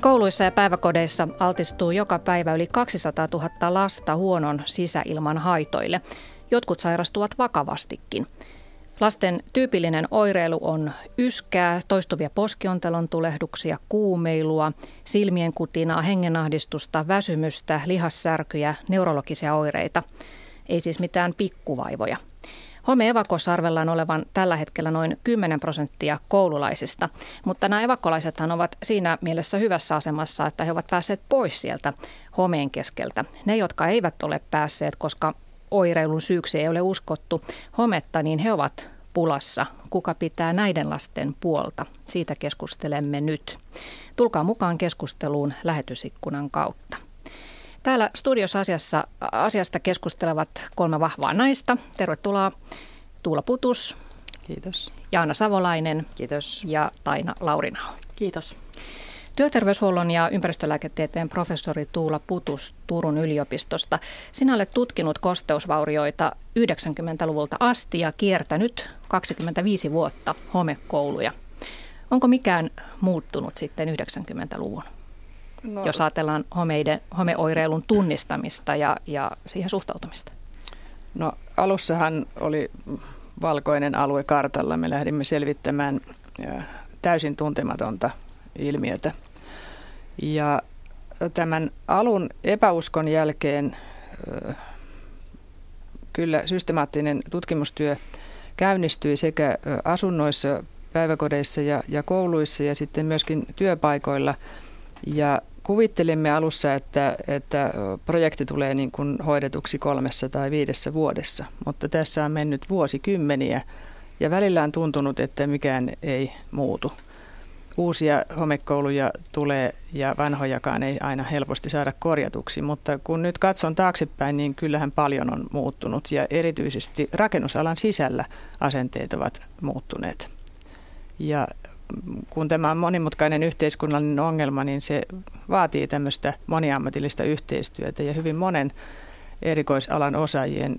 Koulu, kouluissa ja päiväkodeissa altistuu joka päivä yli 200 000 lasta huonon sisäilman haitoille. Jotkut sairastuvat vakavastikin. Lasten tyypillinen oireilu on yskää, toistuvia poskiontelon tulehduksia, kuumeilua, silmien kutinaa, hengenahdistusta, väsymystä, lihassärkyjä, neurologisia oireita. Ei siis mitään pikkuvaivoja. Home evakossa arvellaan olevan tällä hetkellä noin 10 prosenttia koululaisista, mutta nämä evakkolaisethan ovat siinä mielessä hyvässä asemassa, että he ovat päässeet pois sieltä homeen keskeltä. Ne, jotka eivät ole päässeet, koska oireilun syyksi ei ole uskottu hometta, niin he ovat pulassa. Kuka pitää näiden lasten puolta? Siitä keskustelemme nyt. Tulkaa mukaan keskusteluun lähetysikkunan kautta. Täällä studiossa asiassa, asiasta keskustelevat kolme vahvaa naista. Tervetuloa Tuula Putus. Kiitos. Jaana Savolainen. Kiitos. Ja Taina Laurinao. Kiitos. Työterveyshuollon ja ympäristölääketieteen professori Tuula Putus Turun yliopistosta. Sinä olet tutkinut kosteusvaurioita 90-luvulta asti ja kiertänyt 25 vuotta homekouluja. Onko mikään muuttunut sitten 90-luvun? No, jos ajatellaan homeiden, homeoireilun tunnistamista ja, ja siihen suhtautumista? No alussahan oli valkoinen alue kartalla. Me lähdimme selvittämään täysin tuntematonta ilmiötä. Ja tämän alun epäuskon jälkeen kyllä systemaattinen tutkimustyö käynnistyi sekä asunnoissa, päiväkodeissa ja, ja kouluissa ja sitten myöskin työpaikoilla – ja kuvittelimme alussa, että, että projekti tulee niin kuin hoidetuksi kolmessa tai viidessä vuodessa, mutta tässä on mennyt vuosikymmeniä ja välillä on tuntunut, että mikään ei muutu. Uusia homekouluja tulee ja vanhojakaan ei aina helposti saada korjatuksi, mutta kun nyt katson taaksepäin, niin kyllähän paljon on muuttunut ja erityisesti rakennusalan sisällä asenteet ovat muuttuneet. Ja kun tämä on monimutkainen yhteiskunnallinen ongelma, niin se vaatii tämmöistä moniammatillista yhteistyötä ja hyvin monen erikoisalan osaajien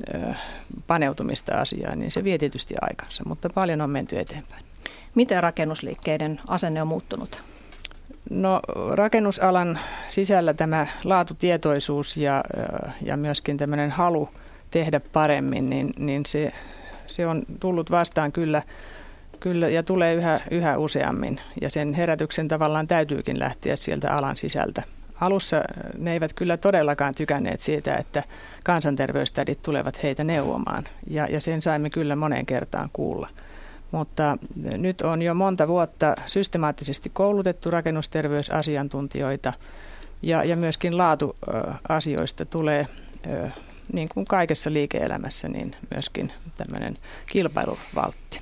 paneutumista asiaan, niin se vie tietysti aikansa, mutta paljon on menty eteenpäin. Miten rakennusliikkeiden asenne on muuttunut? No rakennusalan sisällä tämä laatutietoisuus ja, ja myöskin tämmöinen halu tehdä paremmin, niin, niin se, se on tullut vastaan kyllä Kyllä, ja tulee yhä, yhä useammin. Ja sen herätyksen tavallaan täytyykin lähteä sieltä alan sisältä. Alussa ne eivät kyllä todellakaan tykänneet siitä, että kansanterveystädit tulevat heitä neuvomaan. Ja, ja sen saimme kyllä moneen kertaan kuulla. Mutta nyt on jo monta vuotta systemaattisesti koulutettu rakennusterveysasiantuntijoita ja, ja myöskin laatuasioista tulee niin kuin kaikessa liike-elämässä, niin myöskin tämmöinen kilpailuvaltti.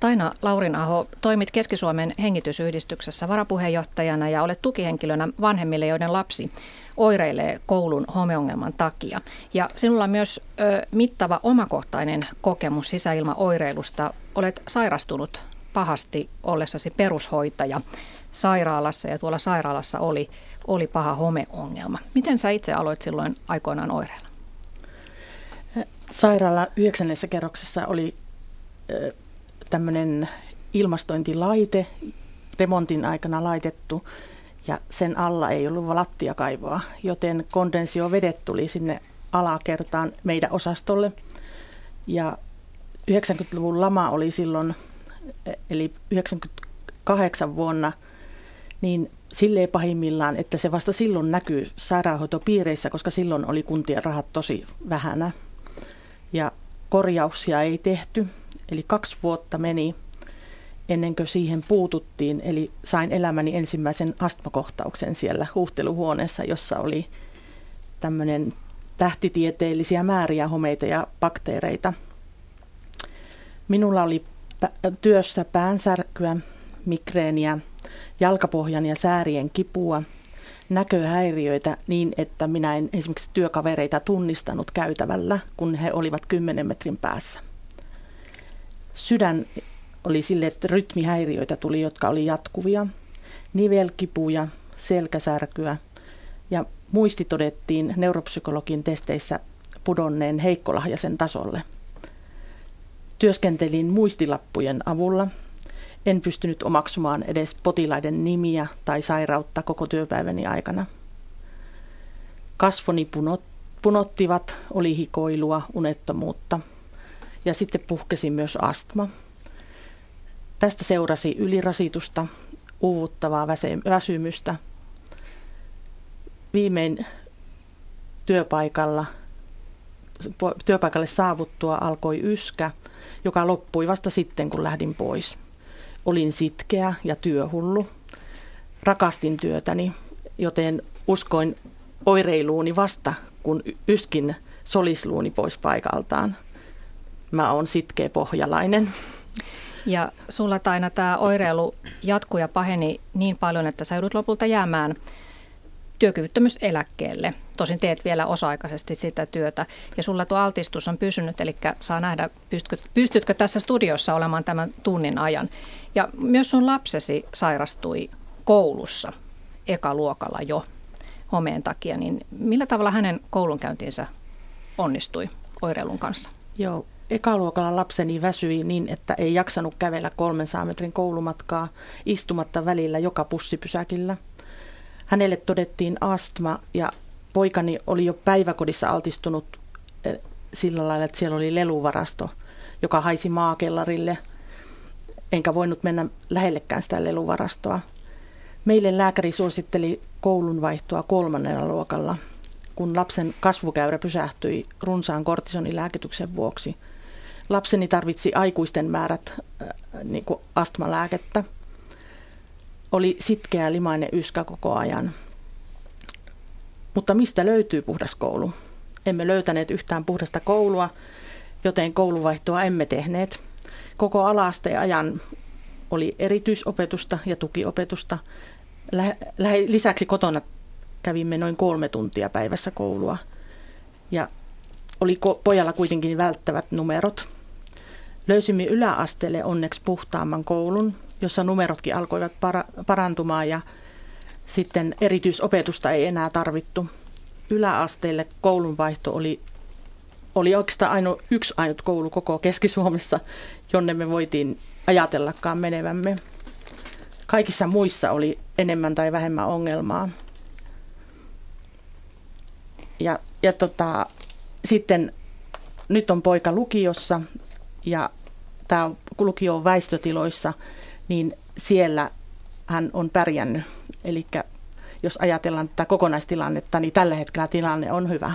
Taina Laurinaho, toimit Keski-Suomen hengitysyhdistyksessä varapuheenjohtajana ja olet tukihenkilönä vanhemmille, joiden lapsi oireilee koulun homeongelman takia. Ja sinulla on myös ö, mittava omakohtainen kokemus sisäilmaoireilusta. Olet sairastunut pahasti ollessasi perushoitaja sairaalassa ja tuolla sairaalassa oli, oli paha homeongelma. Miten sä itse aloit silloin aikoinaan oireilla? Sairaala yhdeksännessä kerroksessa oli tämmöinen ilmastointilaite remontin aikana laitettu ja sen alla ei ollut lattiakaivoa, joten kondensiovedet tuli sinne alakertaan meidän osastolle. Ja 90-luvun lama oli silloin, eli 98 vuonna, niin silleen pahimmillaan, että se vasta silloin näkyy sairaanhoitopiireissä, koska silloin oli kuntien rahat tosi vähänä. Ja korjauksia ei tehty. Eli kaksi vuotta meni ennen kuin siihen puututtiin. Eli sain elämäni ensimmäisen astmakohtauksen siellä huuhteluhuoneessa, jossa oli tämmöinen tähtitieteellisiä määriä homeita ja bakteereita. Minulla oli työssä päänsärkyä, migreeniä, jalkapohjan ja säärien kipua, näköhäiriöitä niin, että minä en esimerkiksi työkavereita tunnistanut käytävällä, kun he olivat 10 metrin päässä sydän oli sille, että rytmihäiriöitä tuli, jotka oli jatkuvia, nivelkipuja, selkäsärkyä ja muisti todettiin neuropsykologin testeissä pudonneen heikkolahjaisen tasolle. Työskentelin muistilappujen avulla, En pystynyt omaksumaan edes potilaiden nimiä tai sairautta koko työpäiväni aikana. Kasvoni punottivat, oli hikoilua, unettomuutta ja sitten puhkesi myös astma. Tästä seurasi ylirasitusta, uuvuttavaa väsymystä. Viimein työpaikalla, työpaikalle saavuttua alkoi yskä, joka loppui vasta sitten, kun lähdin pois. Olin sitkeä ja työhullu. Rakastin työtäni, joten uskoin oireiluuni vasta, kun yskin solisluuni pois paikaltaan. Mä oon sitkeä pohjalainen. Ja sulla Taina tämä oireilu jatkui ja paheni niin paljon, että sä joudut lopulta jäämään työkyvyttömyyseläkkeelle. Tosin teet vielä osa-aikaisesti sitä työtä. Ja sulla tuo altistus on pysynyt, eli saa nähdä, pystytkö, pystytkö tässä studiossa olemaan tämän tunnin ajan. Ja myös sun lapsesi sairastui koulussa ekaluokalla jo homeen takia, niin millä tavalla hänen koulunkäyntinsä onnistui oireilun kanssa? Joo, ekaluokalla lapseni väsyi niin, että ei jaksanut kävellä 300 metrin koulumatkaa istumatta välillä joka pussipysäkillä. Hänelle todettiin astma ja poikani oli jo päiväkodissa altistunut eh, sillä lailla, että siellä oli leluvarasto, joka haisi maakellarille, enkä voinut mennä lähellekään sitä leluvarastoa. Meille lääkäri suositteli koulunvaihtoa kolmannella luokalla, kun lapsen kasvukäyrä pysähtyi runsaan kortisonilääkityksen vuoksi. Lapseni tarvitsi aikuisten määrät äh, niin kuin astmalääkettä. Oli sitkeä limainen yskä koko ajan. Mutta mistä löytyy puhdas koulu? Emme löytäneet yhtään puhdasta koulua, joten kouluvaihtoa emme tehneet. Koko alaasteen ajan oli erityisopetusta ja tukiopetusta. Lisäksi kotona kävimme noin kolme tuntia päivässä koulua. Ja oli pojalla kuitenkin välttävät numerot. Löysimme yläasteelle onneksi puhtaamman koulun, jossa numerotkin alkoivat para- parantumaan ja sitten erityisopetusta ei enää tarvittu. Yläasteelle koulunvaihto oli, oli oikeastaan aino, yksi ainut koulu koko Keski-Suomessa, jonne me voitiin ajatellakaan menevämme. Kaikissa muissa oli enemmän tai vähemmän ongelmaa. Ja, ja tota, sitten nyt on poika lukiossa ja tämä lukio on väistötiloissa, niin siellä hän on pärjännyt. Eli jos ajatellaan tätä kokonaistilannetta, niin tällä hetkellä tilanne on hyvä.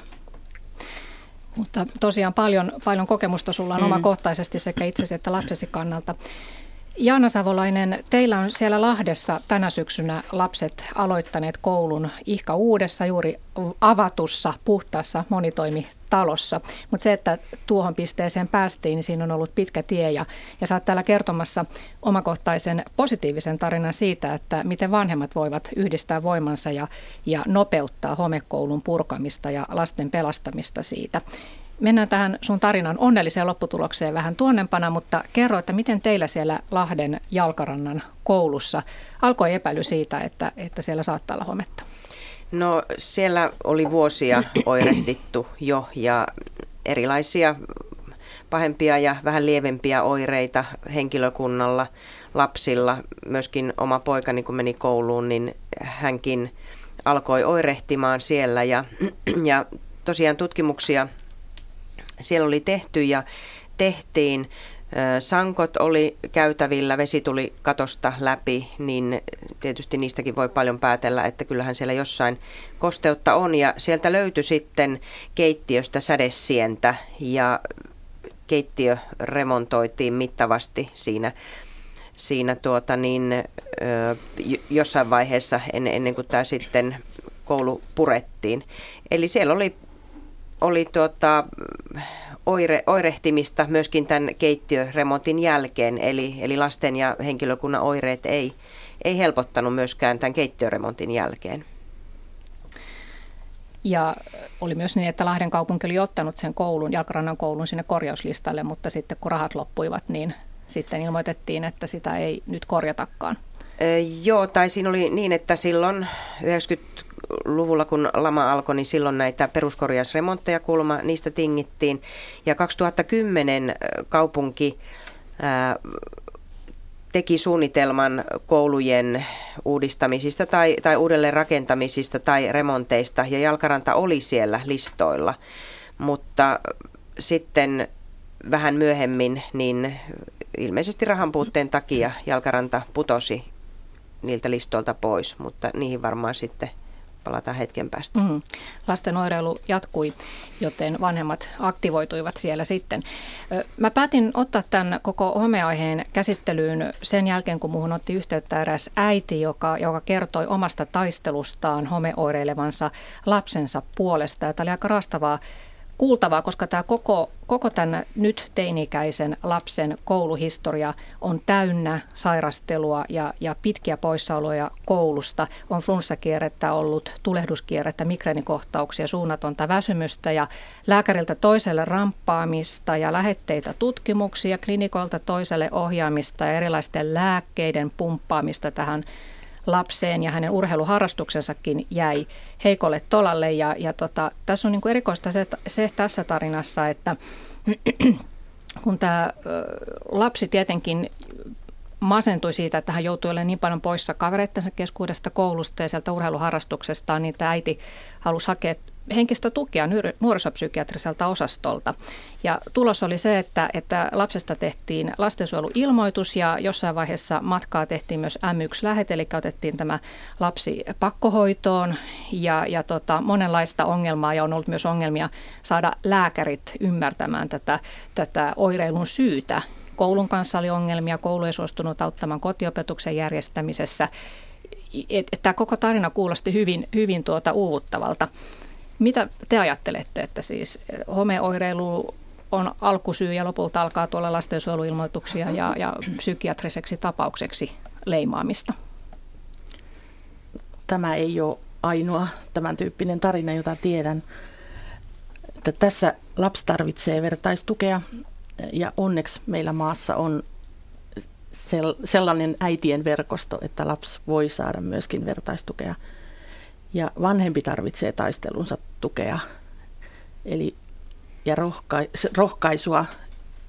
Mutta tosiaan paljon, paljon kokemusta sulla on mm. omakohtaisesti sekä itsesi että lapsesi kannalta. Jaana Savolainen, teillä on siellä Lahdessa tänä syksynä lapset aloittaneet koulun ihka uudessa, juuri avatussa, puhtaassa monitoimitalossa. Mutta se, että tuohon pisteeseen päästiin, niin siinä on ollut pitkä tie. Ja, ja sä oot täällä kertomassa omakohtaisen positiivisen tarinan siitä, että miten vanhemmat voivat yhdistää voimansa ja, ja nopeuttaa homekoulun purkamista ja lasten pelastamista siitä. Mennään tähän sun tarinan onnelliseen lopputulokseen vähän tuonnempana, mutta kerro, että miten teillä siellä Lahden Jalkarannan koulussa alkoi epäily siitä, että, että siellä saattaa olla hometta? No siellä oli vuosia oirehdittu jo ja erilaisia pahempia ja vähän lievempiä oireita henkilökunnalla, lapsilla. Myöskin oma poikani, kun meni kouluun, niin hänkin alkoi oirehtimaan siellä ja, ja tosiaan tutkimuksia – siellä oli tehty ja tehtiin. Sankot oli käytävillä, vesi tuli katosta läpi, niin tietysti niistäkin voi paljon päätellä, että kyllähän siellä jossain kosteutta on. Ja sieltä löytyi sitten keittiöstä sädesientä ja keittiö remontoitiin mittavasti siinä, siinä tuota niin, jossain vaiheessa ennen, ennen kuin tämä sitten koulu purettiin. Eli siellä oli oli tuota, oire, oirehtimista myöskin tämän keittiöremontin jälkeen, eli, eli lasten ja henkilökunnan oireet ei, ei helpottanut myöskään tämän keittiöremontin jälkeen. Ja oli myös niin, että Lahden kaupunki oli ottanut sen koulun, Jalkarannan koulun sinne korjauslistalle, mutta sitten kun rahat loppuivat, niin sitten ilmoitettiin, että sitä ei nyt korjatakaan. Joo, tai siinä oli niin, että silloin 90 luvulla, kun lama alkoi, niin silloin näitä peruskorjausremontteja kulma, niistä tingittiin. Ja 2010 kaupunki ää, teki suunnitelman koulujen uudistamisista tai, tai uudelleen rakentamisista tai remonteista ja Jalkaranta oli siellä listoilla. Mutta sitten vähän myöhemmin, niin ilmeisesti rahan puutteen takia Jalkaranta putosi niiltä listoilta pois, mutta niihin varmaan sitten palataan hetken päästä. Mm. Lasten oireilu jatkui, joten vanhemmat aktivoituivat siellä sitten. Mä päätin ottaa tämän koko homeaiheen käsittelyyn sen jälkeen, kun muuhun otti yhteyttä eräs äiti, joka, joka kertoi omasta taistelustaan homeoireilevansa lapsensa puolesta. tämä oli aika raastavaa kuultavaa, koska tämä koko, koko tämän nyt teinikäisen lapsen kouluhistoria on täynnä sairastelua ja, ja pitkiä poissaoloja koulusta. On flunssakierrettä ollut, tulehduskierrettä, migreenikohtauksia, suunnatonta väsymystä ja lääkäriltä toiselle ramppaamista ja lähetteitä tutkimuksia, klinikoilta toiselle ohjaamista ja erilaisten lääkkeiden pumppaamista tähän lapseen ja hänen urheiluharrastuksensakin jäi heikolle tolalle. Ja, ja tota, tässä on niin kuin erikoista se, se tässä tarinassa, että kun tämä lapsi tietenkin masentui siitä, että hän joutui olemaan niin paljon poissa kavereittensa keskuudesta koulusta ja sieltä urheiluharrastuksestaan, niin tämä äiti halusi hakea henkistä tukea nuorisopsykiatriselta osastolta. Ja tulos oli se, että, että lapsesta tehtiin lastensuojeluilmoitus ja jossain vaiheessa matkaa tehtiin myös M1-lähete, eli otettiin tämä lapsi pakkohoitoon ja, ja tota, monenlaista ongelmaa ja on ollut myös ongelmia saada lääkärit ymmärtämään tätä, tätä oireilun syytä. Koulun kanssa oli ongelmia, koulu ei suostunut auttamaan kotiopetuksen järjestämisessä. Tämä koko tarina kuulosti hyvin, hyvin tuota uuvuttavalta. Mitä te ajattelette, että siis homeoireilu on alkusyy ja lopulta alkaa tuolla lastensuojeluilmoituksia ja, ja psykiatriseksi tapaukseksi leimaamista? Tämä ei ole ainoa tämän tyyppinen tarina, jota tiedän. Että tässä lapsi tarvitsee vertaistukea ja onneksi meillä maassa on sellainen äitien verkosto, että lapsi voi saada myöskin vertaistukea ja vanhempi tarvitsee taistelunsa tukea eli, ja rohka- rohkaisua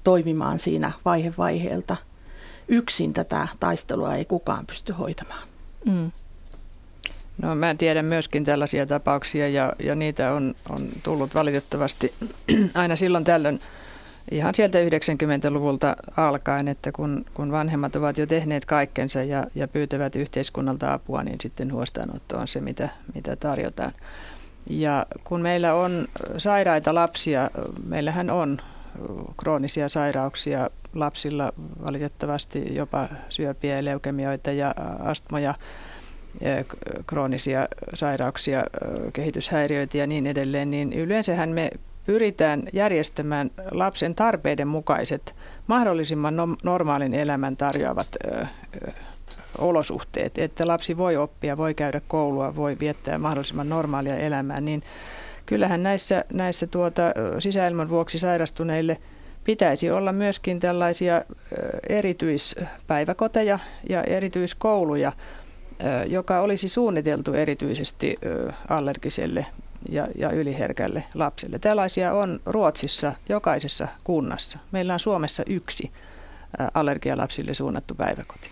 toimimaan siinä vaihe vaiheelta. Yksin tätä taistelua ei kukaan pysty hoitamaan. Mm. No mä tiedän myöskin tällaisia tapauksia ja, ja niitä on, on tullut valitettavasti aina silloin tällöin ihan sieltä 90-luvulta alkaen, että kun, kun vanhemmat ovat jo tehneet kaikkensa ja, ja pyytävät yhteiskunnalta apua, niin sitten huostaanotto on se, mitä, mitä tarjotaan. Ja kun meillä on sairaita lapsia, meillähän on kroonisia sairauksia lapsilla, valitettavasti jopa syöpiä ja leukemioita ja astmoja, kroonisia sairauksia, kehityshäiriöitä ja niin edelleen, niin yleensähän me pyritään järjestämään lapsen tarpeiden mukaiset, mahdollisimman normaalin elämän tarjoavat ö, ö, olosuhteet, että lapsi voi oppia, voi käydä koulua, voi viettää mahdollisimman normaalia elämää, niin kyllähän näissä, näissä tuota, sisäilman vuoksi sairastuneille pitäisi olla myöskin tällaisia erityispäiväkoteja ja erityiskouluja, joka olisi suunniteltu erityisesti allergiselle ja, ja yliherkälle lapselle. Tällaisia on Ruotsissa jokaisessa kunnassa. Meillä on Suomessa yksi allergialapsille suunnattu päiväkoti.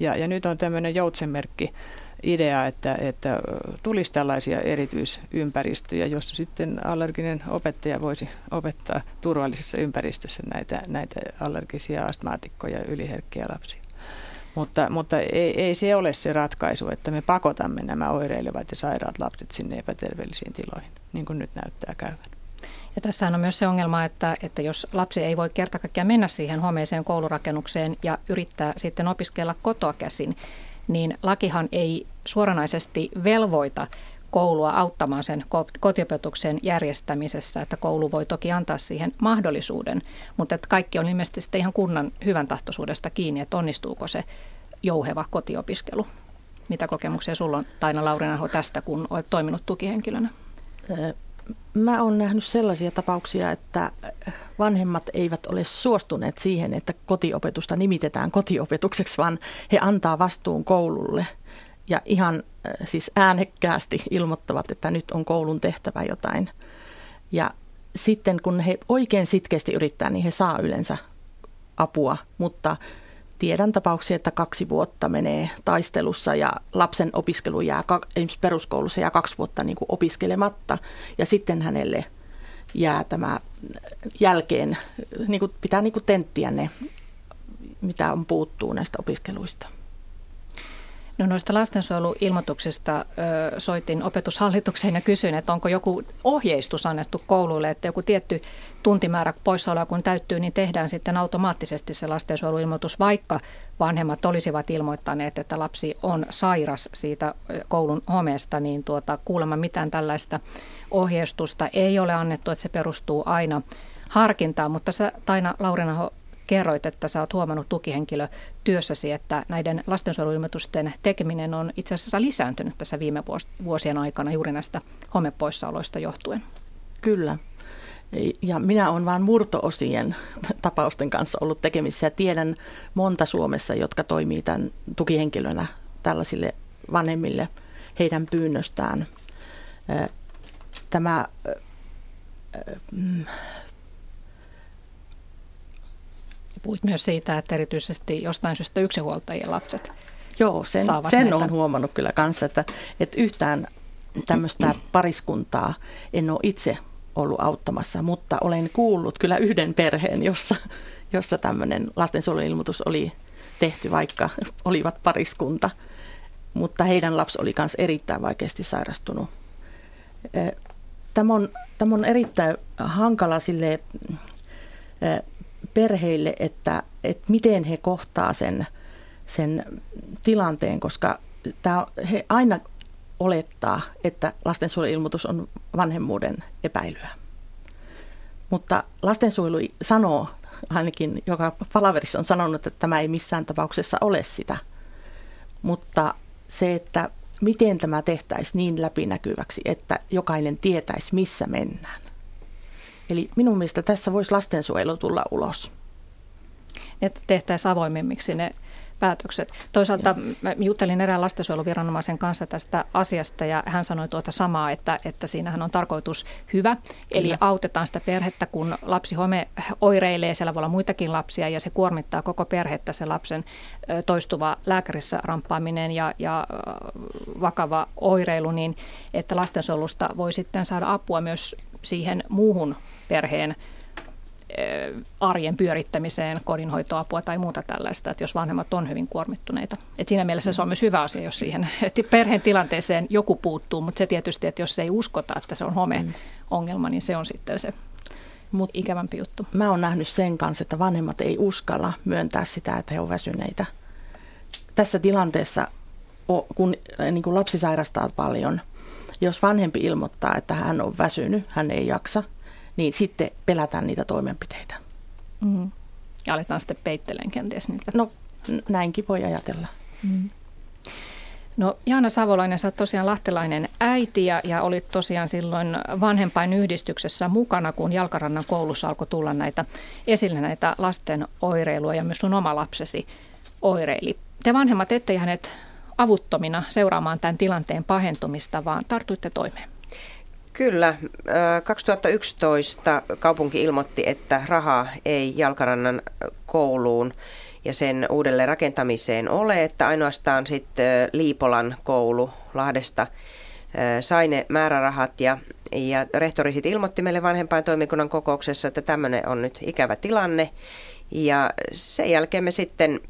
Ja, ja nyt on tämmöinen joutsenmerkki idea, että, että tulisi tällaisia erityisympäristöjä, jossa sitten allerginen opettaja voisi opettaa turvallisessa ympäristössä näitä, näitä allergisia astmaatikkoja ja yliherkkiä lapsia. Mutta, mutta ei, ei se ole se ratkaisu, että me pakotamme nämä oireilevat ja sairaat lapset sinne epäterveellisiin tiloihin, niin kuin nyt näyttää käyvän. Ja tässä on myös se ongelma, että, että jos lapsi ei voi kertakaikkiaan mennä siihen homeeseen koulurakennukseen ja yrittää sitten opiskella kotoa käsin, niin lakihan ei suoranaisesti velvoita koulua auttamaan sen kotiopetuksen järjestämisessä, että koulu voi toki antaa siihen mahdollisuuden, mutta että kaikki on ilmeisesti sitten ihan kunnan hyvän tahtoisuudesta kiinni, että onnistuuko se jouheva kotiopiskelu. Mitä kokemuksia sulla on, Taina Laurinaho, tästä, kun olet toiminut tukihenkilönä? Mä oon nähnyt sellaisia tapauksia, että vanhemmat eivät ole suostuneet siihen, että kotiopetusta nimitetään kotiopetukseksi, vaan he antaa vastuun koululle – ja ihan siis äänekkäästi ilmoittavat, että nyt on koulun tehtävä jotain. Ja sitten kun he oikein sitkeästi yrittää, niin he saa yleensä apua, mutta tiedän tapauksia, että kaksi vuotta menee taistelussa ja lapsen opiskelu jää, esimerkiksi peruskoulussa jää kaksi vuotta niin kuin opiskelematta ja sitten hänelle jää tämä jälkeen, niin kuin pitää niin kuin tenttiä ne, mitä on puuttuu näistä opiskeluista. No noista lastensuojeluilmoituksista ö, soitin opetushallitukseen ja kysyin, että onko joku ohjeistus annettu kouluille, että joku tietty tuntimäärä poissaoloa kun täyttyy, niin tehdään sitten automaattisesti se lastensuojeluilmoitus, vaikka vanhemmat olisivat ilmoittaneet, että lapsi on sairas siitä koulun homeesta, niin tuota, kuulemma mitään tällaista ohjeistusta ei ole annettu, että se perustuu aina harkintaan, mutta sä Taina Laurinaho kerroit, että sä oot huomannut tukihenkilö työssäsi, että näiden lastensuojeluilmoitusten tekeminen on itse asiassa lisääntynyt tässä viime vuosien aikana juuri näistä homepoissaoloista johtuen. Kyllä. Ja minä olen vain murtoosien tapausten kanssa ollut tekemisissä ja tiedän monta Suomessa, jotka toimii tämän tukihenkilönä tällaisille vanhemmille heidän pyynnöstään. Tämä mm, Puhuit myös siitä, että erityisesti jostain syystä yksinhuoltajien lapset Joo, sen, sen on huomannut kyllä kanssa, että, että yhtään tämmöistä pariskuntaa en ole itse ollut auttamassa, mutta olen kuullut kyllä yhden perheen, jossa, jossa tämmöinen lastensuojeluilmoitus oli tehty, vaikka olivat pariskunta. Mutta heidän lapsi oli myös erittäin vaikeasti sairastunut. Tämä on, tämä on erittäin hankala sille perheille, että, että miten he kohtaa sen, sen tilanteen, koska tämä, he aina olettaa, että lastensuojeluilmoitus on vanhemmuuden epäilyä. Mutta lastensuojelu sanoo, ainakin joka palaverissa on sanonut, että tämä ei missään tapauksessa ole sitä. Mutta se, että miten tämä tehtäisiin niin läpinäkyväksi, että jokainen tietäisi, missä mennään. Eli minun mielestä tässä voisi lastensuojelu tulla ulos. Että tehtäisiin avoimemmiksi ne päätökset. Toisaalta mä juttelin erään lastensuojeluviranomaisen kanssa tästä asiasta ja hän sanoi tuota samaa, että, että siinähän on tarkoitus hyvä. Eli Kyllä. autetaan sitä perhettä, kun lapsi home oireilee, siellä voi olla muitakin lapsia ja se kuormittaa koko perhettä se lapsen toistuva lääkärissä ramppaaminen ja, ja vakava oireilu, niin että lastensuojelusta voi sitten saada apua myös siihen muuhun perheen arjen pyörittämiseen, kodinhoitoapua tai muuta tällaista, että jos vanhemmat on hyvin kuormittuneita. Et siinä mielessä se on myös hyvä asia, jos siihen että perheen tilanteeseen joku puuttuu, mutta se tietysti, että jos ei uskota, että se on home-ongelma, niin se on sitten se Mut ikävämpi juttu. Mä oon nähnyt sen kanssa, että vanhemmat ei uskalla myöntää sitä, että he ovat väsyneitä. Tässä tilanteessa, kun niin kuin lapsi sairastaa paljon, jos vanhempi ilmoittaa, että hän on väsynyt, hän ei jaksa – niin sitten pelätään niitä toimenpiteitä. Mm. Ja aletaan sitten peitteleen kenties niitä. No näinkin voi ajatella. Mm. No Jaana Savolainen, sä oot tosiaan lahtelainen äiti ja, ja olit tosiaan silloin vanhempain yhdistyksessä mukana, kun Jalkarannan koulussa alkoi tulla näitä esille näitä lasten oireilua ja myös sun oma lapsesi oireili. Te vanhemmat ette jääneet avuttomina seuraamaan tämän tilanteen pahentumista, vaan tartuitte toimeen. Kyllä. 2011 kaupunki ilmoitti, että rahaa ei Jalkarannan kouluun ja sen uudelleen rakentamiseen ole, että ainoastaan sitten Liipolan koulu Lahdesta sai ne määrärahat ja, ja rehtori sitten ilmoitti meille vanhempain toimikunnan kokouksessa, että tämmöinen on nyt ikävä tilanne. Ja sen jälkeen me sitten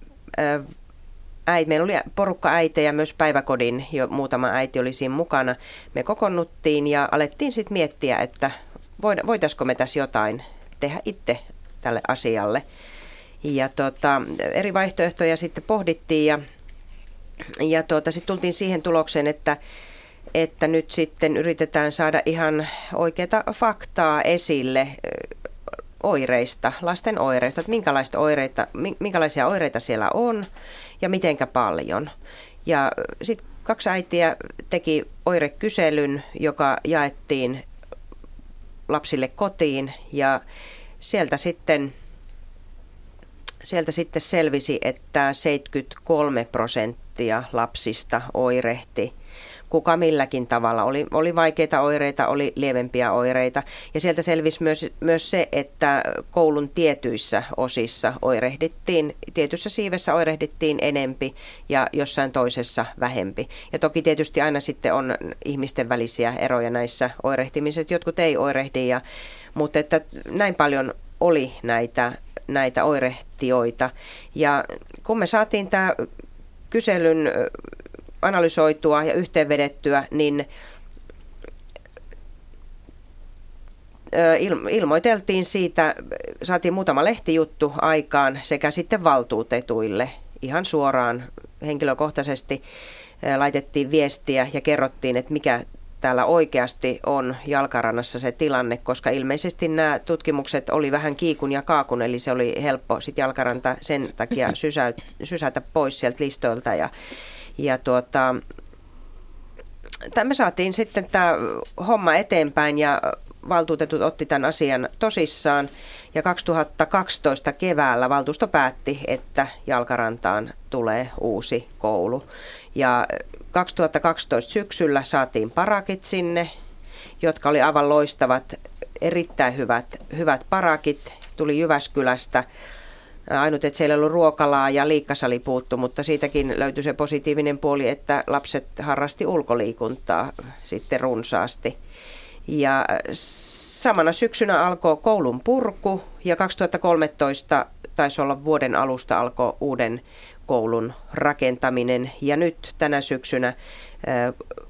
äiti, meillä oli porukka äitejä, myös päiväkodin, jo muutama äiti oli siinä mukana. Me kokonnuttiin ja alettiin sitten miettiä, että voitaisiko me tässä jotain tehdä itse tälle asialle. Ja tota, eri vaihtoehtoja sitten pohdittiin ja, ja tota, sitten tultiin siihen tulokseen, että, että nyt sitten yritetään saada ihan oikeita faktaa esille oireista, lasten oireista, että minkälaista oireita, minkälaisia oireita siellä on ja mitenkä paljon. Ja sitten kaksi äitiä teki oirekyselyn, joka jaettiin lapsille kotiin ja sieltä sitten, sieltä sitten selvisi, että 73 prosenttia lapsista oirehti kuka milläkin tavalla. Oli, oli vaikeita oireita, oli lievempiä oireita ja sieltä selvisi myös, myös se, että koulun tietyissä osissa oirehdittiin, tietyssä siivessä oirehdittiin enempi ja jossain toisessa vähempi. Ja toki tietysti aina sitten on ihmisten välisiä eroja näissä oirehtimiset, jotkut ei oirehdi, ja, mutta että näin paljon oli näitä, näitä oirehtioita. Ja kun me saatiin tämä kyselyn analysoitua ja yhteenvedettyä, niin ilmoiteltiin siitä, saatiin muutama lehtijuttu aikaan sekä sitten valtuutetuille ihan suoraan henkilökohtaisesti laitettiin viestiä ja kerrottiin, että mikä täällä oikeasti on jalkarannassa se tilanne, koska ilmeisesti nämä tutkimukset oli vähän kiikun ja kaakun, eli se oli helppo sitten jalkaranta sen takia sysä, sysätä pois sieltä listoilta. Ja, ja tuota, me saatiin sitten tämä homma eteenpäin ja valtuutetut otti tämän asian tosissaan ja 2012 keväällä valtuusto päätti, että Jalkarantaan tulee uusi koulu. Ja 2012 syksyllä saatiin parakit sinne, jotka oli aivan loistavat, erittäin hyvät, hyvät parakit. Tuli Jyväskylästä. Ainut, että siellä ei ollut ruokalaa ja liikkasali puuttu, mutta siitäkin löytyi se positiivinen puoli, että lapset harrasti ulkoliikuntaa sitten runsaasti. Ja samana syksynä alkoi koulun purku ja 2013 taisi olla vuoden alusta alkoi uuden koulun rakentaminen ja nyt tänä syksynä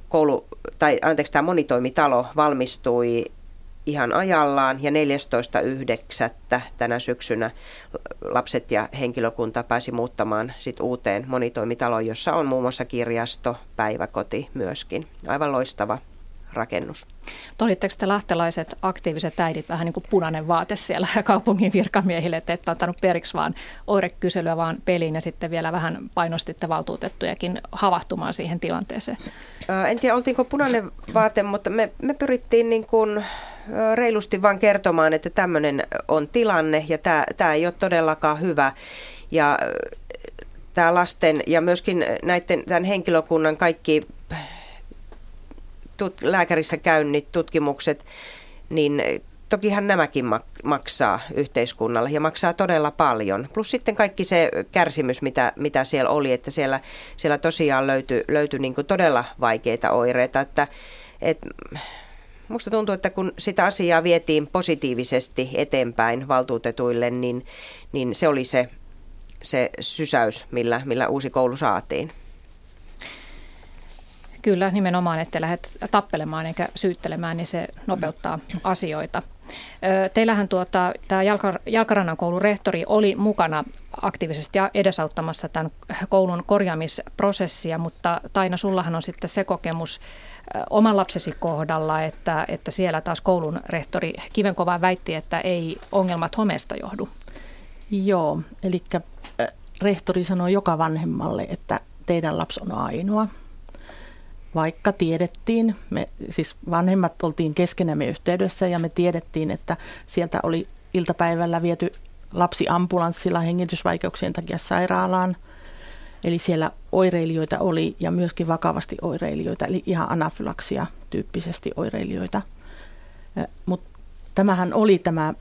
koulu, tai anteeksi, tämä monitoimitalo valmistui ihan ajallaan ja 14.9. tänä syksynä lapset ja henkilökunta pääsi muuttamaan sit uuteen monitoimitaloon, jossa on muun muassa kirjasto, päiväkoti myöskin. Aivan loistava rakennus. Olitteko te lahtelaiset aktiiviset äidit vähän niin kuin punainen vaate siellä kaupungin virkamiehille, että ette ottanut periksi vaan oirekyselyä vaan peliin ja sitten vielä vähän painostitte valtuutettujakin havahtumaan siihen tilanteeseen? En tiedä, oltiinko punainen vaate, mutta me, me pyrittiin niin kuin reilusti vaan kertomaan, että tämmöinen on tilanne ja tämä, tämä ei ole todellakaan hyvä. Ja tämä lasten ja myöskin näiden, tämän henkilökunnan kaikki tut, lääkärissä käynnit, tutkimukset, niin tokihan nämäkin maksaa yhteiskunnalle ja maksaa todella paljon. Plus sitten kaikki se kärsimys, mitä, mitä siellä oli, että siellä, siellä tosiaan löytyi, löytyi niin todella vaikeita oireita. Että, et, musta tuntuu, että kun sitä asiaa vietiin positiivisesti eteenpäin valtuutetuille, niin, niin se oli se, se sysäys, millä, millä uusi koulu saatiin. Kyllä, nimenomaan, että lähdet tappelemaan eikä syyttelemään, niin se nopeuttaa asioita. Teillähän tuota, tämä Jalkar- Jalkarannan koulun rehtori oli mukana aktiivisesti edesauttamassa tämän koulun korjaamisprosessia, mutta Taina, sullahan on sitten se kokemus oman lapsesi kohdalla, että, että siellä taas koulun rehtori Kivenkova väitti, että ei ongelmat homeesta johdu. Joo, eli rehtori sanoi joka vanhemmalle, että teidän lapsi on ainoa vaikka tiedettiin, me siis vanhemmat oltiin keskenämme yhteydessä ja me tiedettiin, että sieltä oli iltapäivällä viety lapsi ambulanssilla hengitysvaikeuksien takia sairaalaan. Eli siellä oireilijoita oli ja myöskin vakavasti oireilijoita, eli ihan anafylaksia tyyppisesti oireilijoita. Mutta tämähän oli tämä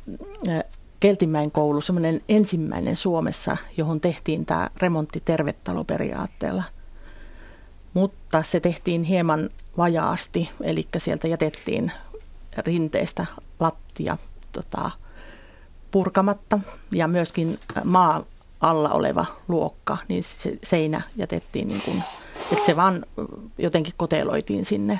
Keltimäen koulu, semmoinen ensimmäinen Suomessa, johon tehtiin tämä remontti tervetaloperiaatteella – mutta se tehtiin hieman vajaasti, eli sieltä jätettiin rinteestä lattia tota, purkamatta ja myöskin maa alla oleva luokka, niin se seinä jätettiin niin kuin, että se vaan jotenkin koteloitiin sinne.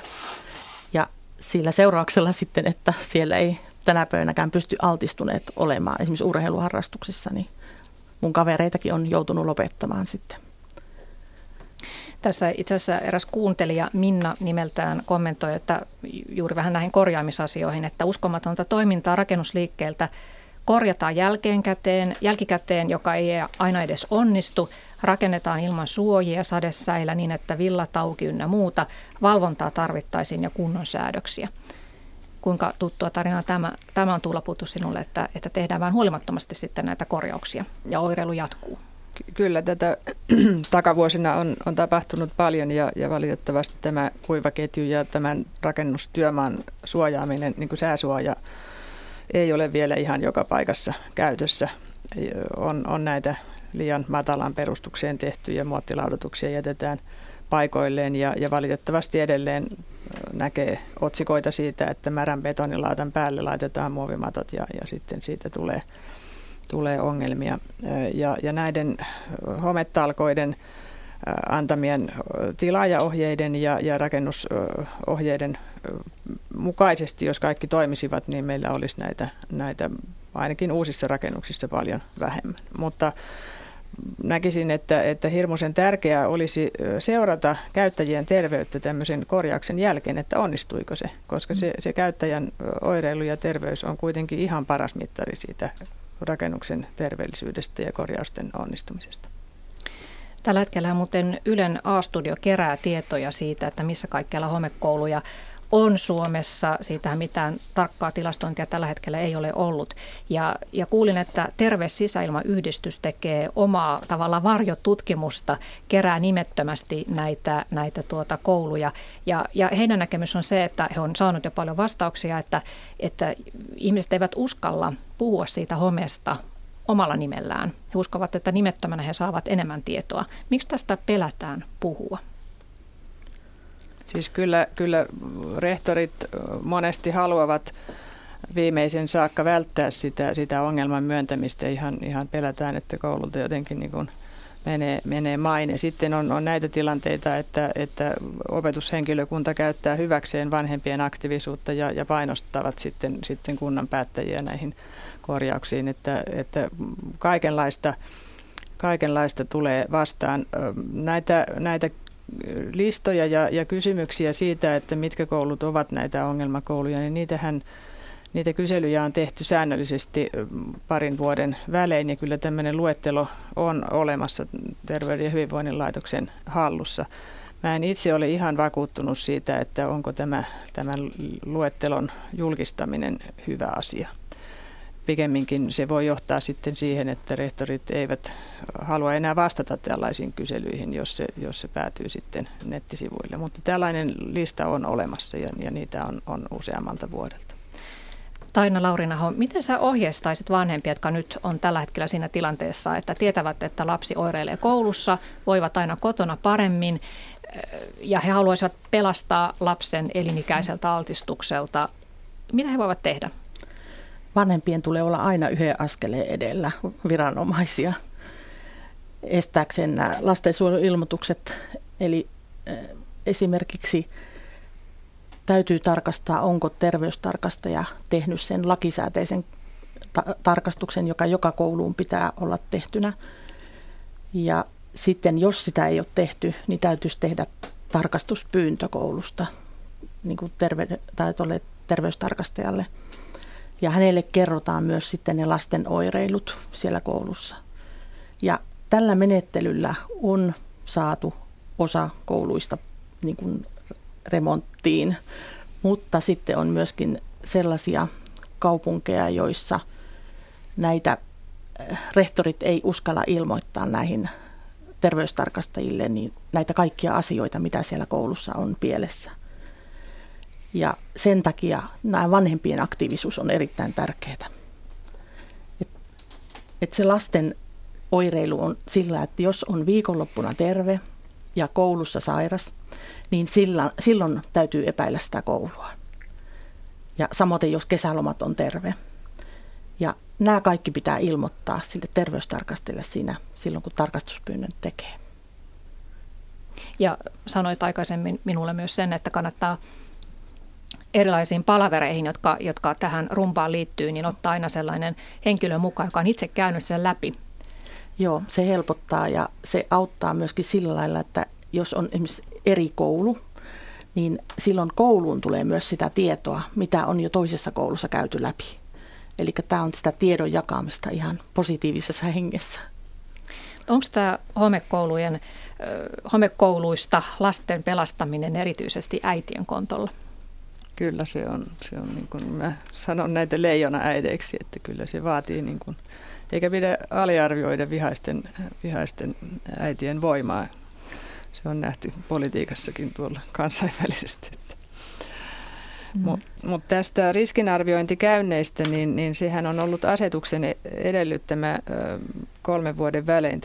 Ja sillä seurauksella sitten, että siellä ei tänä päivänäkään pysty altistuneet olemaan esimerkiksi urheiluharrastuksissa, niin mun kavereitakin on joutunut lopettamaan sitten. Tässä itse asiassa eräs kuuntelija Minna nimeltään kommentoi, että juuri vähän näihin korjaamisasioihin, että uskomatonta toimintaa rakennusliikkeeltä korjataan jälkeenkäteen, jälkikäteen, joka ei aina edes onnistu, rakennetaan ilman suojia sadesäillä niin, että villat auki ynnä muuta, valvontaa tarvittaisiin ja kunnon säädöksiä. Kuinka tuttua tarinaa tämä, tämä on Tuula Putu sinulle, että, että tehdään vähän huolimattomasti sitten näitä korjauksia ja oireilu jatkuu? Kyllä tätä takavuosina on, on tapahtunut paljon ja, ja valitettavasti tämä kuivaketju ja tämän rakennustyömaan suojaaminen, niin kuin sääsuoja, ei ole vielä ihan joka paikassa käytössä. On, on näitä liian matalaan perustukseen tehtyjä muottilaudotuksia jätetään paikoilleen ja, ja valitettavasti edelleen näkee otsikoita siitä, että märän betonilaatan päälle laitetaan muovimatot ja, ja sitten siitä tulee – tulee ongelmia. Ja, ja näiden hometalkoiden antamien tilaajaohjeiden ja, ja rakennusohjeiden mukaisesti, jos kaikki toimisivat, niin meillä olisi näitä, näitä ainakin uusissa rakennuksissa paljon vähemmän. Mutta näkisin, että, että hirmuisen tärkeää olisi seurata käyttäjien terveyttä tämmöisen korjauksen jälkeen, että onnistuiko se, koska se, se käyttäjän oireilu ja terveys on kuitenkin ihan paras mittari siitä rakennuksen terveellisyydestä ja korjausten onnistumisesta. Tällä hetkellä muuten Ylen A-studio kerää tietoja siitä, että missä kaikkialla homekouluja on Suomessa. Siitähän mitään tarkkaa tilastointia tällä hetkellä ei ole ollut. Ja, ja kuulin, että Terve sisäilmayhdistys tekee omaa tavalla varjotutkimusta, kerää nimettömästi näitä, näitä tuota kouluja. Ja, ja heidän näkemys on se, että he on saanut jo paljon vastauksia, että, että ihmiset eivät uskalla puhua siitä homeesta omalla nimellään. He uskovat, että nimettömänä he saavat enemmän tietoa. Miksi tästä pelätään puhua? Siis kyllä, kyllä rehtorit monesti haluavat viimeisen saakka välttää sitä, sitä ongelman myöntämistä. Ihan, ihan pelätään, että koululta jotenkin niin kuin menee, menee maine. Sitten on, on näitä tilanteita, että, että opetushenkilökunta käyttää hyväkseen vanhempien aktiivisuutta ja, ja painostavat sitten, sitten kunnan päättäjiä näihin korjauksiin, että, että kaikenlaista, kaikenlaista tulee vastaan. Näitä, näitä listoja ja, ja kysymyksiä siitä, että mitkä koulut ovat näitä ongelmakouluja, niin niitähän Niitä kyselyjä on tehty säännöllisesti parin vuoden välein ja kyllä tämmöinen luettelo on olemassa Terveyden ja hyvinvoinnin laitoksen hallussa. Mä en itse ole ihan vakuuttunut siitä, että onko tämä, tämän luettelon julkistaminen hyvä asia pikemminkin se voi johtaa sitten siihen, että rehtorit eivät halua enää vastata tällaisiin kyselyihin, jos se, jos se päätyy sitten nettisivuille. Mutta tällainen lista on olemassa ja, ja niitä on, on useammalta vuodelta. Taina Laurinaho, miten sä ohjeistaisit vanhempia, jotka nyt on tällä hetkellä siinä tilanteessa, että tietävät, että lapsi oireilee koulussa, voivat aina kotona paremmin ja he haluaisivat pelastaa lapsen elinikäiseltä altistukselta. Mitä he voivat tehdä? Vanhempien tulee olla aina yhden askeleen edellä viranomaisia estääkseen nämä lastensuojeluilmoitukset. Eli esimerkiksi täytyy tarkastaa, onko terveystarkastaja tehnyt sen lakisääteisen ta- tarkastuksen, joka joka kouluun pitää olla tehtynä. Ja sitten jos sitä ei ole tehty, niin täytyisi tehdä tarkastuspyyntö koulusta niin kuin terve- tai terveystarkastajalle – ja hänelle kerrotaan myös sitten ne lasten oireilut siellä koulussa. Ja tällä menettelyllä on saatu osa kouluista niin kuin remonttiin, mutta sitten on myöskin sellaisia kaupunkeja, joissa näitä eh, rehtorit ei uskalla ilmoittaa näihin terveystarkastajille niin näitä kaikkia asioita, mitä siellä koulussa on pielessä. Ja sen takia nämä vanhempien aktiivisuus on erittäin tärkeää. Et, et se lasten oireilu on sillä, että jos on viikonloppuna terve ja koulussa sairas, niin sillä, silloin täytyy epäillä sitä koulua. Ja samoin jos kesälomat on terve. Ja nämä kaikki pitää ilmoittaa sille terveystarkastajalle siinä silloin, kun tarkastuspyynnön tekee. Ja sanoit aikaisemmin minulle myös sen, että kannattaa erilaisiin palavereihin, jotka, jotka tähän rumpaan liittyy, niin ottaa aina sellainen henkilö mukaan, joka on itse käynyt sen läpi. Joo, se helpottaa ja se auttaa myöskin sillä lailla, että jos on esimerkiksi eri koulu, niin silloin kouluun tulee myös sitä tietoa, mitä on jo toisessa koulussa käyty läpi. Eli tämä on sitä tiedon jakamista ihan positiivisessa hengessä. Onko tämä homekoulujen, homekouluista lasten pelastaminen erityisesti äitien kontolla? Kyllä se on, se on niin kuin mä sanon näitä leijona äideiksi, että kyllä se vaatii niin kuin eikä pidä aliarvioida vihaisten, vihaisten äitien voimaa. Se on nähty politiikassakin tuolla kansainvälisesti. Mm. Mutta mut tästä riskinarviointikäynneistä, niin, niin sehän on ollut asetuksen e-, edellyttämä ö, kolmen vuoden välein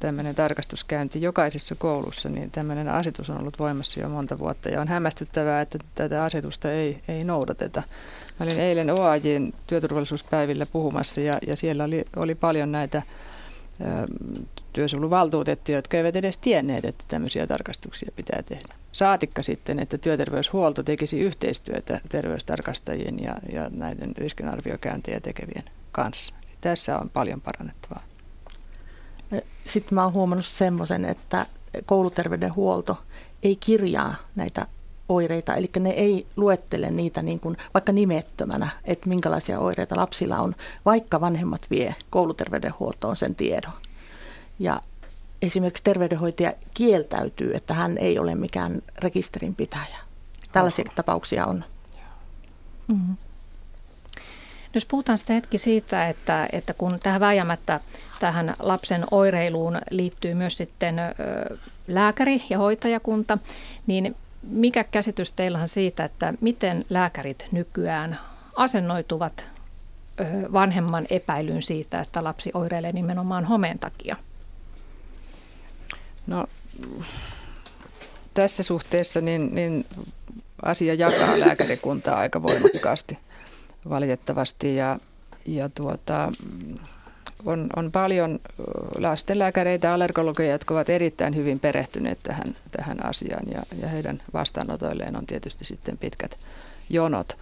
tämmöinen tarkastuskäynti jokaisessa koulussa, niin tämmöinen asetus on ollut voimassa jo monta vuotta ja on hämmästyttävää, että tätä asetusta ei, ei noudateta. Mä olin eilen OAJin työturvallisuuspäivillä puhumassa ja, ja siellä oli, oli paljon näitä työsuojeluvaltuutettuja, jotka eivät edes tienneet, että tämmöisiä tarkastuksia pitää tehdä. Saatikka sitten, että työterveyshuolto tekisi yhteistyötä terveystarkastajien ja, ja näiden riskinarviokäyntejä tekevien kanssa. Tässä on paljon parannettavaa. Sitten mä oon huomannut semmoisen, että kouluterveydenhuolto ei kirjaa näitä oireita, eli ne ei luettele niitä niin kuin vaikka nimettömänä, että minkälaisia oireita lapsilla on, vaikka vanhemmat vie kouluterveydenhuoltoon sen tiedon. Ja esimerkiksi terveydenhoitaja kieltäytyy, että hän ei ole mikään rekisterinpitäjä. Tällaisia Oho. tapauksia on. Mm-hmm. Jos puhutaan sitä hetki siitä, että, että kun tähän väijämättä tähän lapsen oireiluun liittyy myös sitten lääkäri ja hoitajakunta, niin mikä käsitys teillä on siitä, että miten lääkärit nykyään asennoituvat vanhemman epäilyyn siitä, että lapsi oireilee nimenomaan homeen takia? No tässä suhteessa niin, niin asia jakaa lääkärikuntaa aika voimakkaasti valitettavasti ja, ja tuota, on, on paljon lastenlääkäreitä, allergologeja, jotka ovat erittäin hyvin perehtyneet tähän, tähän asiaan ja, ja heidän vastaanotoilleen on tietysti sitten pitkät jonot.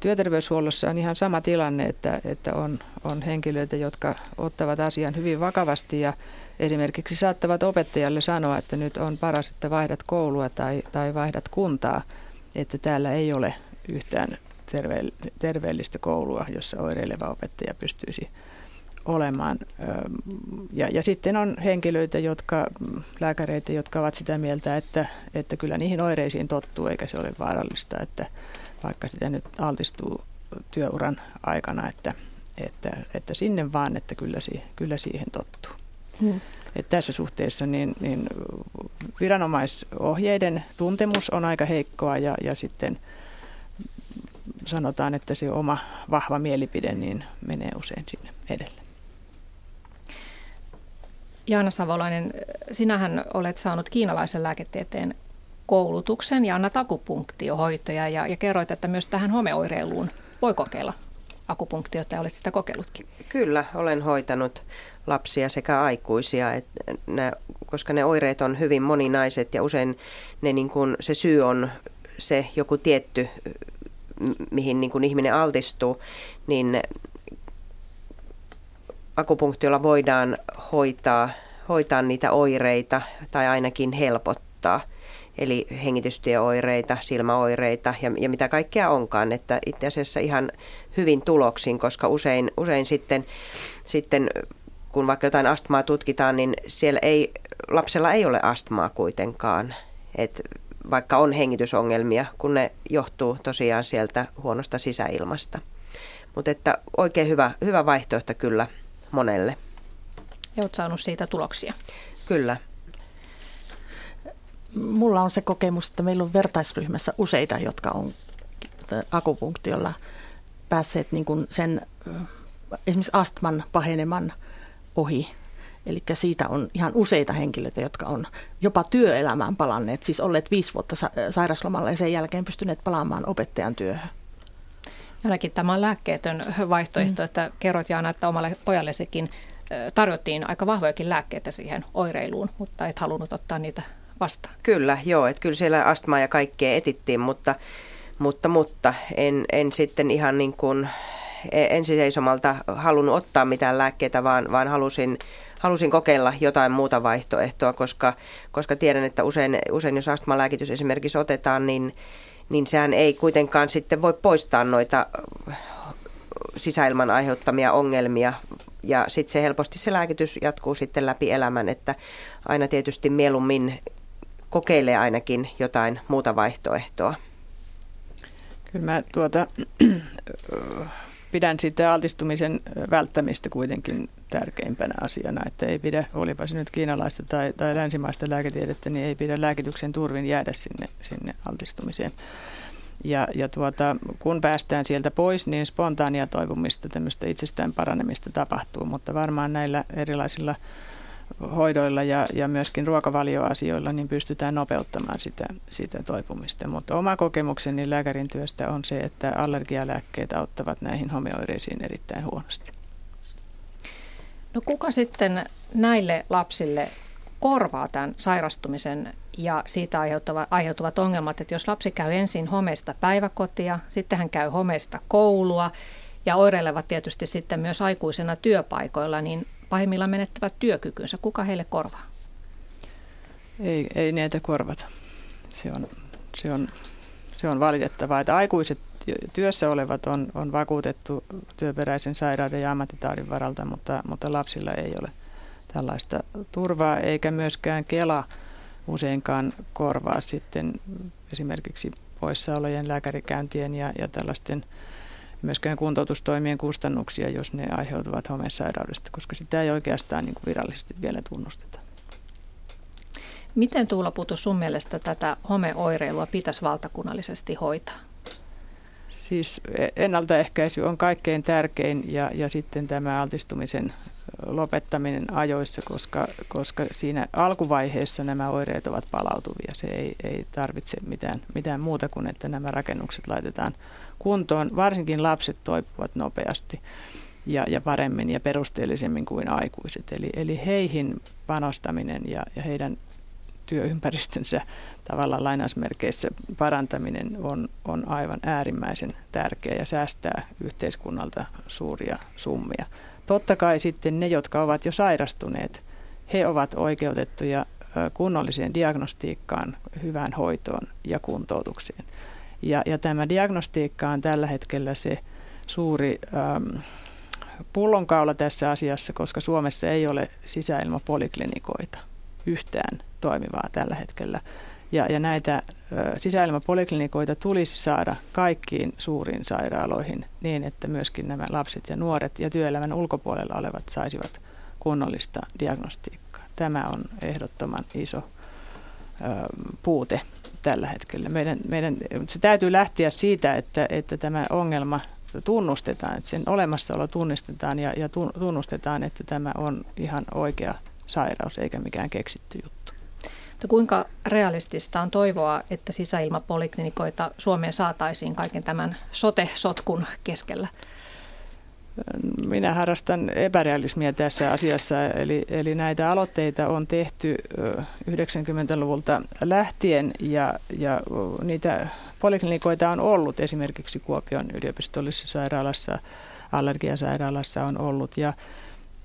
Työterveyshuollossa on ihan sama tilanne, että, että on, on henkilöitä, jotka ottavat asian hyvin vakavasti ja esimerkiksi saattavat opettajalle sanoa, että nyt on paras, että vaihdat koulua tai, tai vaihdat kuntaa, että täällä ei ole yhtään terve, terveellistä koulua, jossa oireileva opettaja pystyisi olemaan. Ja, ja sitten on henkilöitä, jotka, lääkäreitä, jotka ovat sitä mieltä, että, että kyllä niihin oireisiin tottuu, eikä se ole vaarallista, että vaikka sitä nyt altistuu työuran aikana, että, että, että sinne vaan, että kyllä, siihen, kyllä siihen tottuu. Hmm. Et tässä suhteessa niin, niin viranomaisohjeiden tuntemus on aika heikkoa ja, ja sitten sanotaan, että se oma vahva mielipide niin menee usein sinne edelle. Jaana Savolainen, sinähän olet saanut kiinalaisen lääketieteen koulutuksen ja annat akupunktiohoitoja ja, ja kerroit, että myös tähän homeoireiluun voi kokeilla akupunktiota ja olet sitä kokeillutkin. Kyllä, olen hoitanut lapsia sekä aikuisia, että ne, koska ne oireet on hyvin moninaiset ja usein ne, niin kuin, se syy on se joku tietty, mihin niin kuin ihminen altistuu, niin akupunktiolla voidaan hoitaa, hoitaa niitä oireita tai ainakin helpottaa. Eli hengitystieoireita, silmäoireita ja, ja mitä kaikkea onkaan. Että itse asiassa ihan hyvin tuloksin, koska usein, usein sitten, sitten kun vaikka jotain astmaa tutkitaan, niin siellä ei, lapsella ei ole astmaa kuitenkaan. Et vaikka on hengitysongelmia, kun ne johtuu tosiaan sieltä huonosta sisäilmasta. Mutta että oikein hyvä, hyvä vaihtoehto kyllä monelle. Ja olet saanut siitä tuloksia. Kyllä. Mulla on se kokemus, että meillä on vertaisryhmässä useita, jotka on akupunktiolla päässeet niin kuin sen esimerkiksi astman paheneman ohi. Eli siitä on ihan useita henkilöitä, jotka on jopa työelämään palanneet, siis olleet viisi vuotta sairaslomalla ja sen jälkeen pystyneet palaamaan opettajan työhön. Ainakin tämä on lääkkeetön vaihtoehto, mm. että kerrot Jaana, että omalle pojallesikin tarjottiin aika vahvojakin lääkkeitä siihen oireiluun, mutta et halunnut ottaa niitä vastaan. Kyllä, joo, että kyllä siellä astmaa ja kaikkea etittiin, mutta, mutta, mutta en, en sitten ihan niin kuin e, ensiseisomalta halunnut ottaa mitään lääkkeitä, vaan, vaan halusin, halusin kokeilla jotain muuta vaihtoehtoa, koska, koska tiedän, että usein, usein jos astmalääkitys esimerkiksi otetaan, niin niin sehän ei kuitenkaan sitten voi poistaa noita sisäilman aiheuttamia ongelmia. Ja sitten se helposti se lääkitys jatkuu sitten läpi elämän, että aina tietysti mieluummin kokeilee ainakin jotain muuta vaihtoehtoa. Kyllä mä tuota, pidän sitä altistumisen välttämistä kuitenkin tärkeimpänä asiana, että ei pidä, olipa se nyt kiinalaista tai, tai länsimaista lääketiedettä, niin ei pidä lääkityksen turvin jäädä sinne, sinne altistumiseen. Ja, ja tuota, kun päästään sieltä pois, niin spontaania toipumista, tämmöistä itsestään paranemista tapahtuu, mutta varmaan näillä erilaisilla hoidoilla ja, ja myöskin ruokavalioasioilla niin pystytään nopeuttamaan sitä, sitä toipumista. Mutta oma kokemukseni lääkärin työstä on se, että allergialääkkeet auttavat näihin homeoireisiin erittäin huonosti. No kuka sitten näille lapsille korvaa tämän sairastumisen ja siitä aiheutuvat, ongelmat, että jos lapsi käy ensin homeesta päiväkotia, sitten hän käy homeesta koulua ja oireilevat tietysti sitten myös aikuisena työpaikoilla, niin pahimmillaan menettävät työkykynsä. Kuka heille korvaa? Ei, ei näitä korvata. Se on, se on, se on valitettavaa, että aikuiset työssä olevat on, on vakuutettu työperäisen sairauden ja ammattitaudin varalta, mutta, mutta lapsilla ei ole tällaista turvaa, eikä myöskään Kela useinkaan korvaa sitten esimerkiksi poissaolojen, lääkärikäyntien ja, ja tällaisten myöskään kuntoutustoimien kustannuksia, jos ne aiheutuvat homesairaudesta, koska sitä ei oikeastaan niin kuin virallisesti vielä tunnusteta. Miten Tuula Putu sun mielestä tätä homeoireilua pitäisi valtakunnallisesti hoitaa? Siis ennaltaehkäisy on kaikkein tärkein ja, ja sitten tämä altistumisen lopettaminen ajoissa, koska, koska siinä alkuvaiheessa nämä oireet ovat palautuvia. Se ei, ei tarvitse mitään, mitään muuta kuin, että nämä rakennukset laitetaan kuntoon. Varsinkin lapset toipuvat nopeasti ja, ja paremmin ja perusteellisemmin kuin aikuiset. Eli, eli heihin panostaminen ja, ja heidän työympäristönsä tavallaan lainausmerkeissä parantaminen on, on aivan äärimmäisen tärkeä ja säästää yhteiskunnalta suuria summia. Totta kai sitten ne, jotka ovat jo sairastuneet, he ovat oikeutettuja kunnolliseen diagnostiikkaan, hyvään hoitoon ja kuntoutukseen. Ja, ja tämä diagnostiikka on tällä hetkellä se suuri ähm, pullonkaula tässä asiassa, koska Suomessa ei ole sisäilmapoliklinikoita yhtään toimivaa tällä hetkellä. Ja, ja näitä sisäilmapoliklinikoita tulisi saada kaikkiin suuriin sairaaloihin niin, että myöskin nämä lapset ja nuoret ja työelämän ulkopuolella olevat saisivat kunnollista diagnostiikkaa. Tämä on ehdottoman iso ö, puute tällä hetkellä. Meidän, meidän, se täytyy lähteä siitä, että, että tämä ongelma tunnustetaan, että sen olemassaolo tunnistetaan ja, ja tunnustetaan, että tämä on ihan oikea sairaus eikä mikään keksitty juttu. Mutta kuinka realistista on toivoa, että sisäilmapoliklinikoita Suomeen saataisiin kaiken tämän sote-sotkun keskellä? Minä harrastan epärealismia tässä asiassa, eli, eli näitä aloitteita on tehty 90-luvulta lähtien ja, ja niitä poliklinikoita on ollut. Esimerkiksi Kuopion yliopistollisessa sairaalassa, allergiasairaalassa on ollut. Ja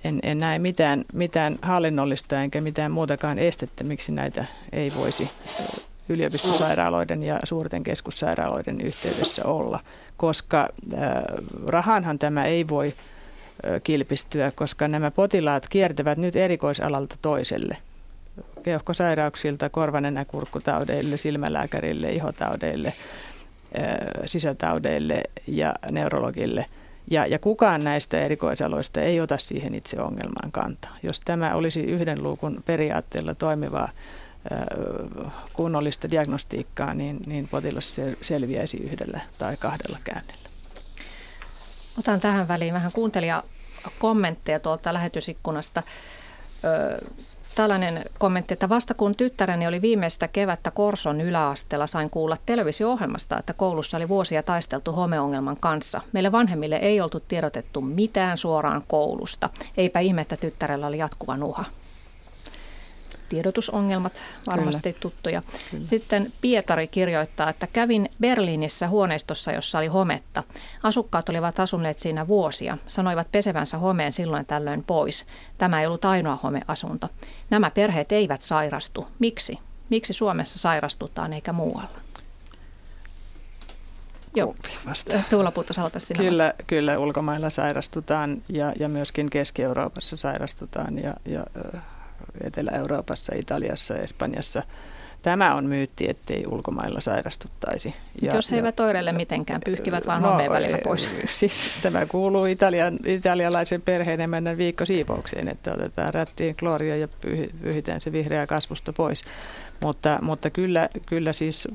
en, en näe mitään, mitään hallinnollista enkä mitään muutakaan estettä, miksi näitä ei voisi yliopistosairaaloiden ja suurten keskussairaaloiden yhteydessä olla, koska äh, rahanhan tämä ei voi äh, kilpistyä, koska nämä potilaat kiertävät nyt erikoisalalta toiselle. Keuhkosairauksilta, korvanenäkurkkutaudeille, silmälääkärille, ihotaudeille, äh, sisätaudeille ja neurologille – ja, ja kukaan näistä erikoisaloista ei ota siihen itse ongelmaan kantaa. Jos tämä olisi yhden luukun periaatteella toimivaa kunnollista diagnostiikkaa, niin, niin potilas selviäisi yhdellä tai kahdella käynnillä. Otan tähän väliin vähän kuuntelija kommentteja tuolta lähetysikkunasta tällainen kommentti, että vasta kun tyttäreni oli viimeistä kevättä Korson yläasteella, sain kuulla televisio-ohjelmasta, että koulussa oli vuosia taisteltu homeongelman kanssa. Meille vanhemmille ei oltu tiedotettu mitään suoraan koulusta. Eipä ihme, että tyttärellä oli jatkuva nuha tiedotusongelmat, varmasti Kyllä. tuttuja. Kyllä. Sitten Pietari kirjoittaa, että kävin Berliinissä huoneistossa, jossa oli hometta. Asukkaat olivat asuneet siinä vuosia. Sanoivat pesevänsä homeen silloin tällöin pois. Tämä ei ollut ainoa homeasunto. Nämä perheet eivät sairastu. Miksi? Miksi Suomessa sairastutaan eikä muualla? Joo, Tuula Puuttos, sinä. Kyllä, kyllä, ulkomailla sairastutaan ja, ja myöskin Keski-Euroopassa sairastutaan ja, ja Etelä-Euroopassa, Italiassa, Espanjassa Tämä on myytti, ettei ulkomailla sairastuttaisi. Ja, jos he eivät oireille mitenkään, pyyhkivät vaan no, välillä pois. Siis tämä kuuluu italian, italialaisen perheen mennä viikko siivoukseen, että otetaan rättiin kloria ja pyyhitään se vihreä kasvusto pois. Mutta, mutta kyllä, kyllä siis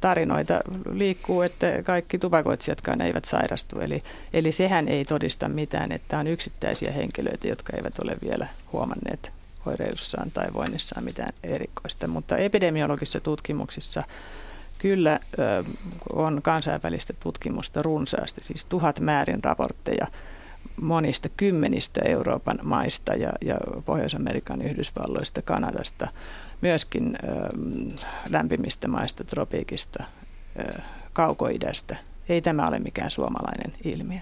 tarinoita liikkuu, että kaikki tupakoitsijatkaan eivät sairastu. Eli, eli sehän ei todista mitään, että on yksittäisiä henkilöitä, jotka eivät ole vielä huomanneet oireilussaan tai voinnissaan mitään erikoista. Mutta epidemiologisissa tutkimuksissa kyllä on kansainvälistä tutkimusta runsaasti, siis tuhat määrin raportteja monista kymmenistä Euroopan maista ja, ja Pohjois-Amerikan, Yhdysvalloista, Kanadasta, myöskin ö, lämpimistä maista, tropiikista, ö, kaukoidästä. Ei tämä ole mikään suomalainen ilmiö.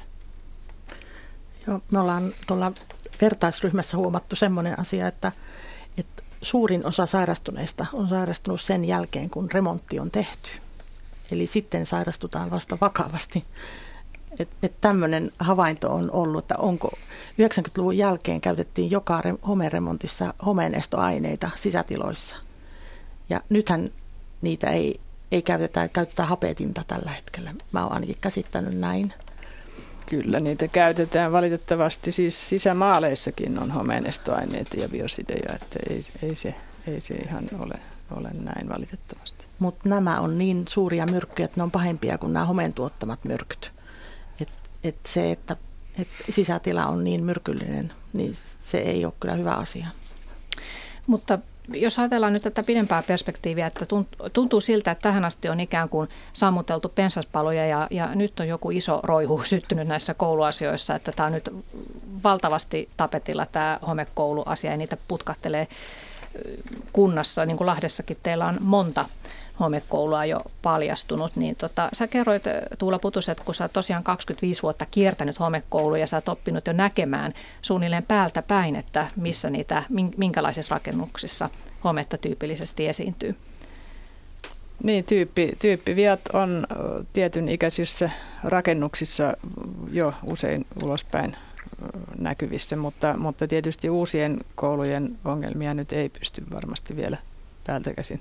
Joo, me ollaan tuolla vertaisryhmässä huomattu sellainen asia, että, että suurin osa sairastuneista on sairastunut sen jälkeen, kun remontti on tehty. Eli sitten sairastutaan vasta vakavasti. Että et tämmöinen havainto on ollut, että onko 90-luvun jälkeen käytettiin joka homeremontissa homeenestoaineita sisätiloissa. Ja nythän niitä ei, ei käytetä, käytetään hapetinta tällä hetkellä. Mä oon ainakin käsittänyt näin. Kyllä, niitä käytetään valitettavasti. Siis sisämaaleissakin on homeenestoaineita ja biosideja, että ei, ei, se, ei se ihan ole, ole näin valitettavasti. Mutta nämä on niin suuria myrkkyjä, että ne on pahempia kuin nämä homeen tuottamat myrkyt. Et, et se, että et sisätila on niin myrkyllinen, niin se ei ole kyllä hyvä asia. Mutta jos ajatellaan nyt tätä pidempää perspektiiviä, että tuntuu siltä, että tähän asti on ikään kuin sammuteltu pensaspaloja ja, ja nyt on joku iso roihu syttynyt näissä kouluasioissa, että tämä on nyt valtavasti tapetilla tämä homekouluasia ja niitä putkattelee kunnassa, niin kuin Lahdessakin teillä on monta homekoulua jo paljastunut, niin tota, sä kerroit Tuula Putus, että kun sä tosiaan 25 vuotta kiertänyt homekouluja ja sä oot oppinut jo näkemään suunnilleen päältä päin, että missä niitä, minkälaisissa rakennuksissa hometta tyypillisesti esiintyy. Niin, tyyppi, tyyppiviat on tietyn ikäisissä rakennuksissa jo usein ulospäin näkyvissä, mutta, mutta tietysti uusien koulujen ongelmia nyt ei pysty varmasti vielä päältä käsin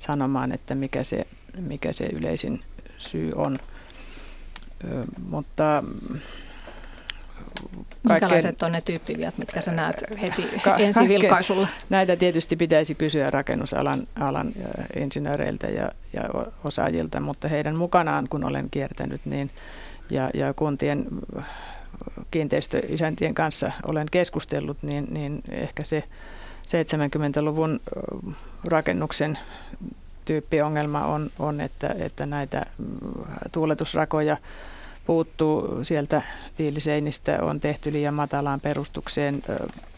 sanomaan, että mikä se, mikä se yleisin syy on. Ö, mutta Minkälaiset on ne tyyppiviat, mitkä sä näet heti ka- ensi vilkaisulla? Näitä tietysti pitäisi kysyä rakennusalan alan insinööreiltä ja, ja osaajilta, mutta heidän mukanaan, kun olen kiertänyt, niin, ja, ja kuntien kiinteistöisäntien kanssa olen keskustellut, niin, niin ehkä se 70-luvun rakennuksen tyyppiongelma on, on että, että näitä mm, tuuletusrakoja puuttuu sieltä tiiliseinistä, on tehty liian matalaan perustukseen,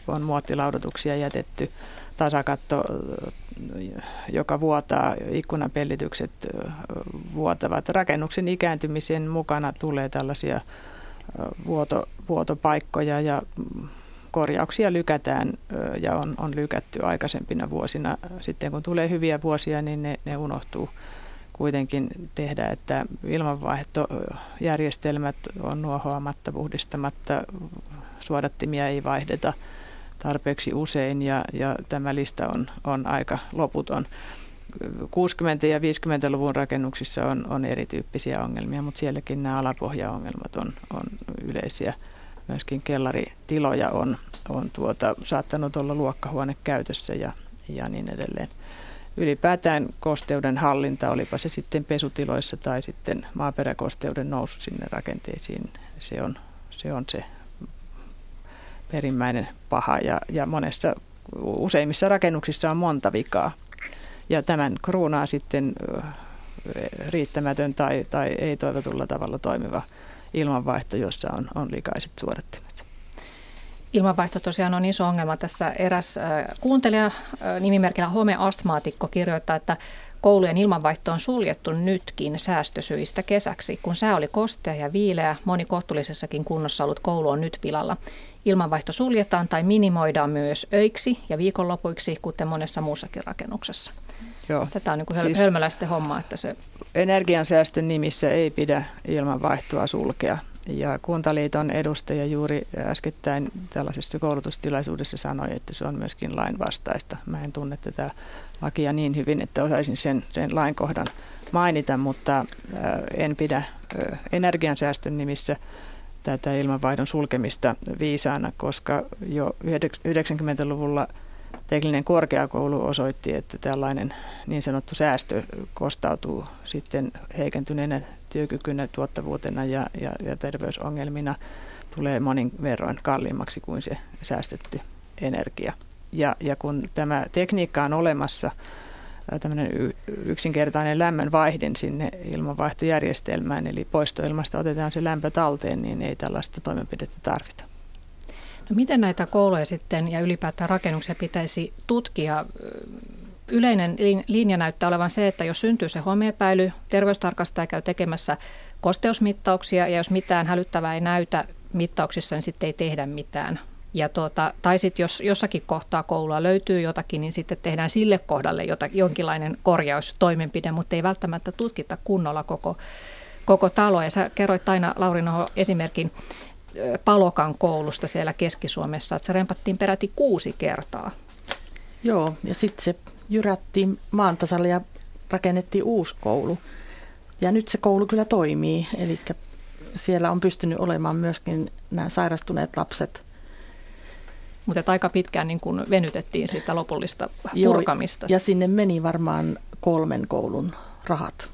on muottilaudotuksia jätetty, tasakatto, joka vuotaa, ikkunapellitykset vuotavat. Rakennuksen ikääntymisen mukana tulee tällaisia vuoto, vuotopaikkoja ja mm, korjauksia lykätään ja on, on lykätty aikaisempina vuosina. Sitten kun tulee hyviä vuosia, niin ne, ne unohtuu kuitenkin tehdä, että ilmanvaihtojärjestelmät on nuohoamatta, puhdistamatta, suodattimia ei vaihdeta tarpeeksi usein ja, ja tämä lista on, on aika loputon. 60- ja 50-luvun rakennuksissa on, on erityyppisiä ongelmia, mutta sielläkin nämä alapohjaongelmat on, on yleisiä myöskin kellaritiloja on, on tuota, saattanut olla luokkahuone käytössä ja, ja niin edelleen. Ylipäätään kosteuden hallinta, olipa se sitten pesutiloissa tai sitten maaperäkosteuden nousu sinne rakenteisiin, se on se, on se perimmäinen paha ja, ja monessa, useimmissa rakennuksissa on monta vikaa. Ja tämän kruunaa sitten riittämätön tai, tai ei toivotulla tavalla toimiva ilmanvaihto, jossa on, on likaiset suodattimet. Ilmanvaihto tosiaan on iso ongelma. Tässä eräs kuuntelija nimimerkillä homeastmaatikko kirjoittaa, että koulujen ilmanvaihto on suljettu nytkin säästösyistä kesäksi. Kun sää oli kostea ja viileä, moni kohtuullisessakin kunnossa ollut koulu on nyt pilalla. Ilmanvaihto suljetaan tai minimoidaan myös öiksi ja viikonlopuiksi, kuten monessa muussakin rakennuksessa. Joo. Tätä on niin kuin siis homma. Että se... Energiansäästön nimissä ei pidä ilmanvaihtoa sulkea. ja Kuntaliiton edustaja juuri äskettäin tällaisessa koulutustilaisuudessa sanoi, että se on myöskin lainvastaista. Mä en tunne tätä lakia niin hyvin, että osaisin sen, sen lainkohdan mainita, mutta en pidä energiansäästön nimissä tätä ilmanvaihdon sulkemista viisaana, koska jo 90-luvulla tekninen korkeakoulu osoitti, että tällainen niin sanottu säästö kostautuu sitten heikentyneenä työkykynä, tuottavuutena ja, ja, ja terveysongelmina tulee monin verroin kalliimmaksi kuin se säästetty energia. Ja, ja kun tämä tekniikka on olemassa, tämmöinen yksinkertainen lämmön vaihdin sinne ilmanvaihtojärjestelmään, eli poistoilmasta otetaan se lämpö talteen, niin ei tällaista toimenpidettä tarvita. No miten näitä kouluja sitten ja ylipäätään rakennuksia pitäisi tutkia? Yleinen linja näyttää olevan se, että jos syntyy se homeepäily, terveystarkastaja käy tekemässä kosteusmittauksia ja jos mitään hälyttävää ei näytä mittauksissa, niin sitten ei tehdä mitään. Ja tuota, tai sitten jos jossakin kohtaa koulua löytyy jotakin, niin sitten tehdään sille kohdalle jota, jonkinlainen korjaustoimenpide, mutta ei välttämättä tutkita kunnolla koko, koko taloa. Ja sä kerroit aina, Lauri Noho, esimerkin Palokan koulusta siellä Keski-Suomessa, että se rempattiin peräti kuusi kertaa. Joo, ja sitten se jyrättiin maan tasalle ja rakennettiin uusi koulu. Ja nyt se koulu kyllä toimii, eli siellä on pystynyt olemaan myöskin nämä sairastuneet lapset. Mutta aika pitkään niin kun venytettiin sitä lopullista purkamista. Joo, ja sinne meni varmaan kolmen koulun rahat.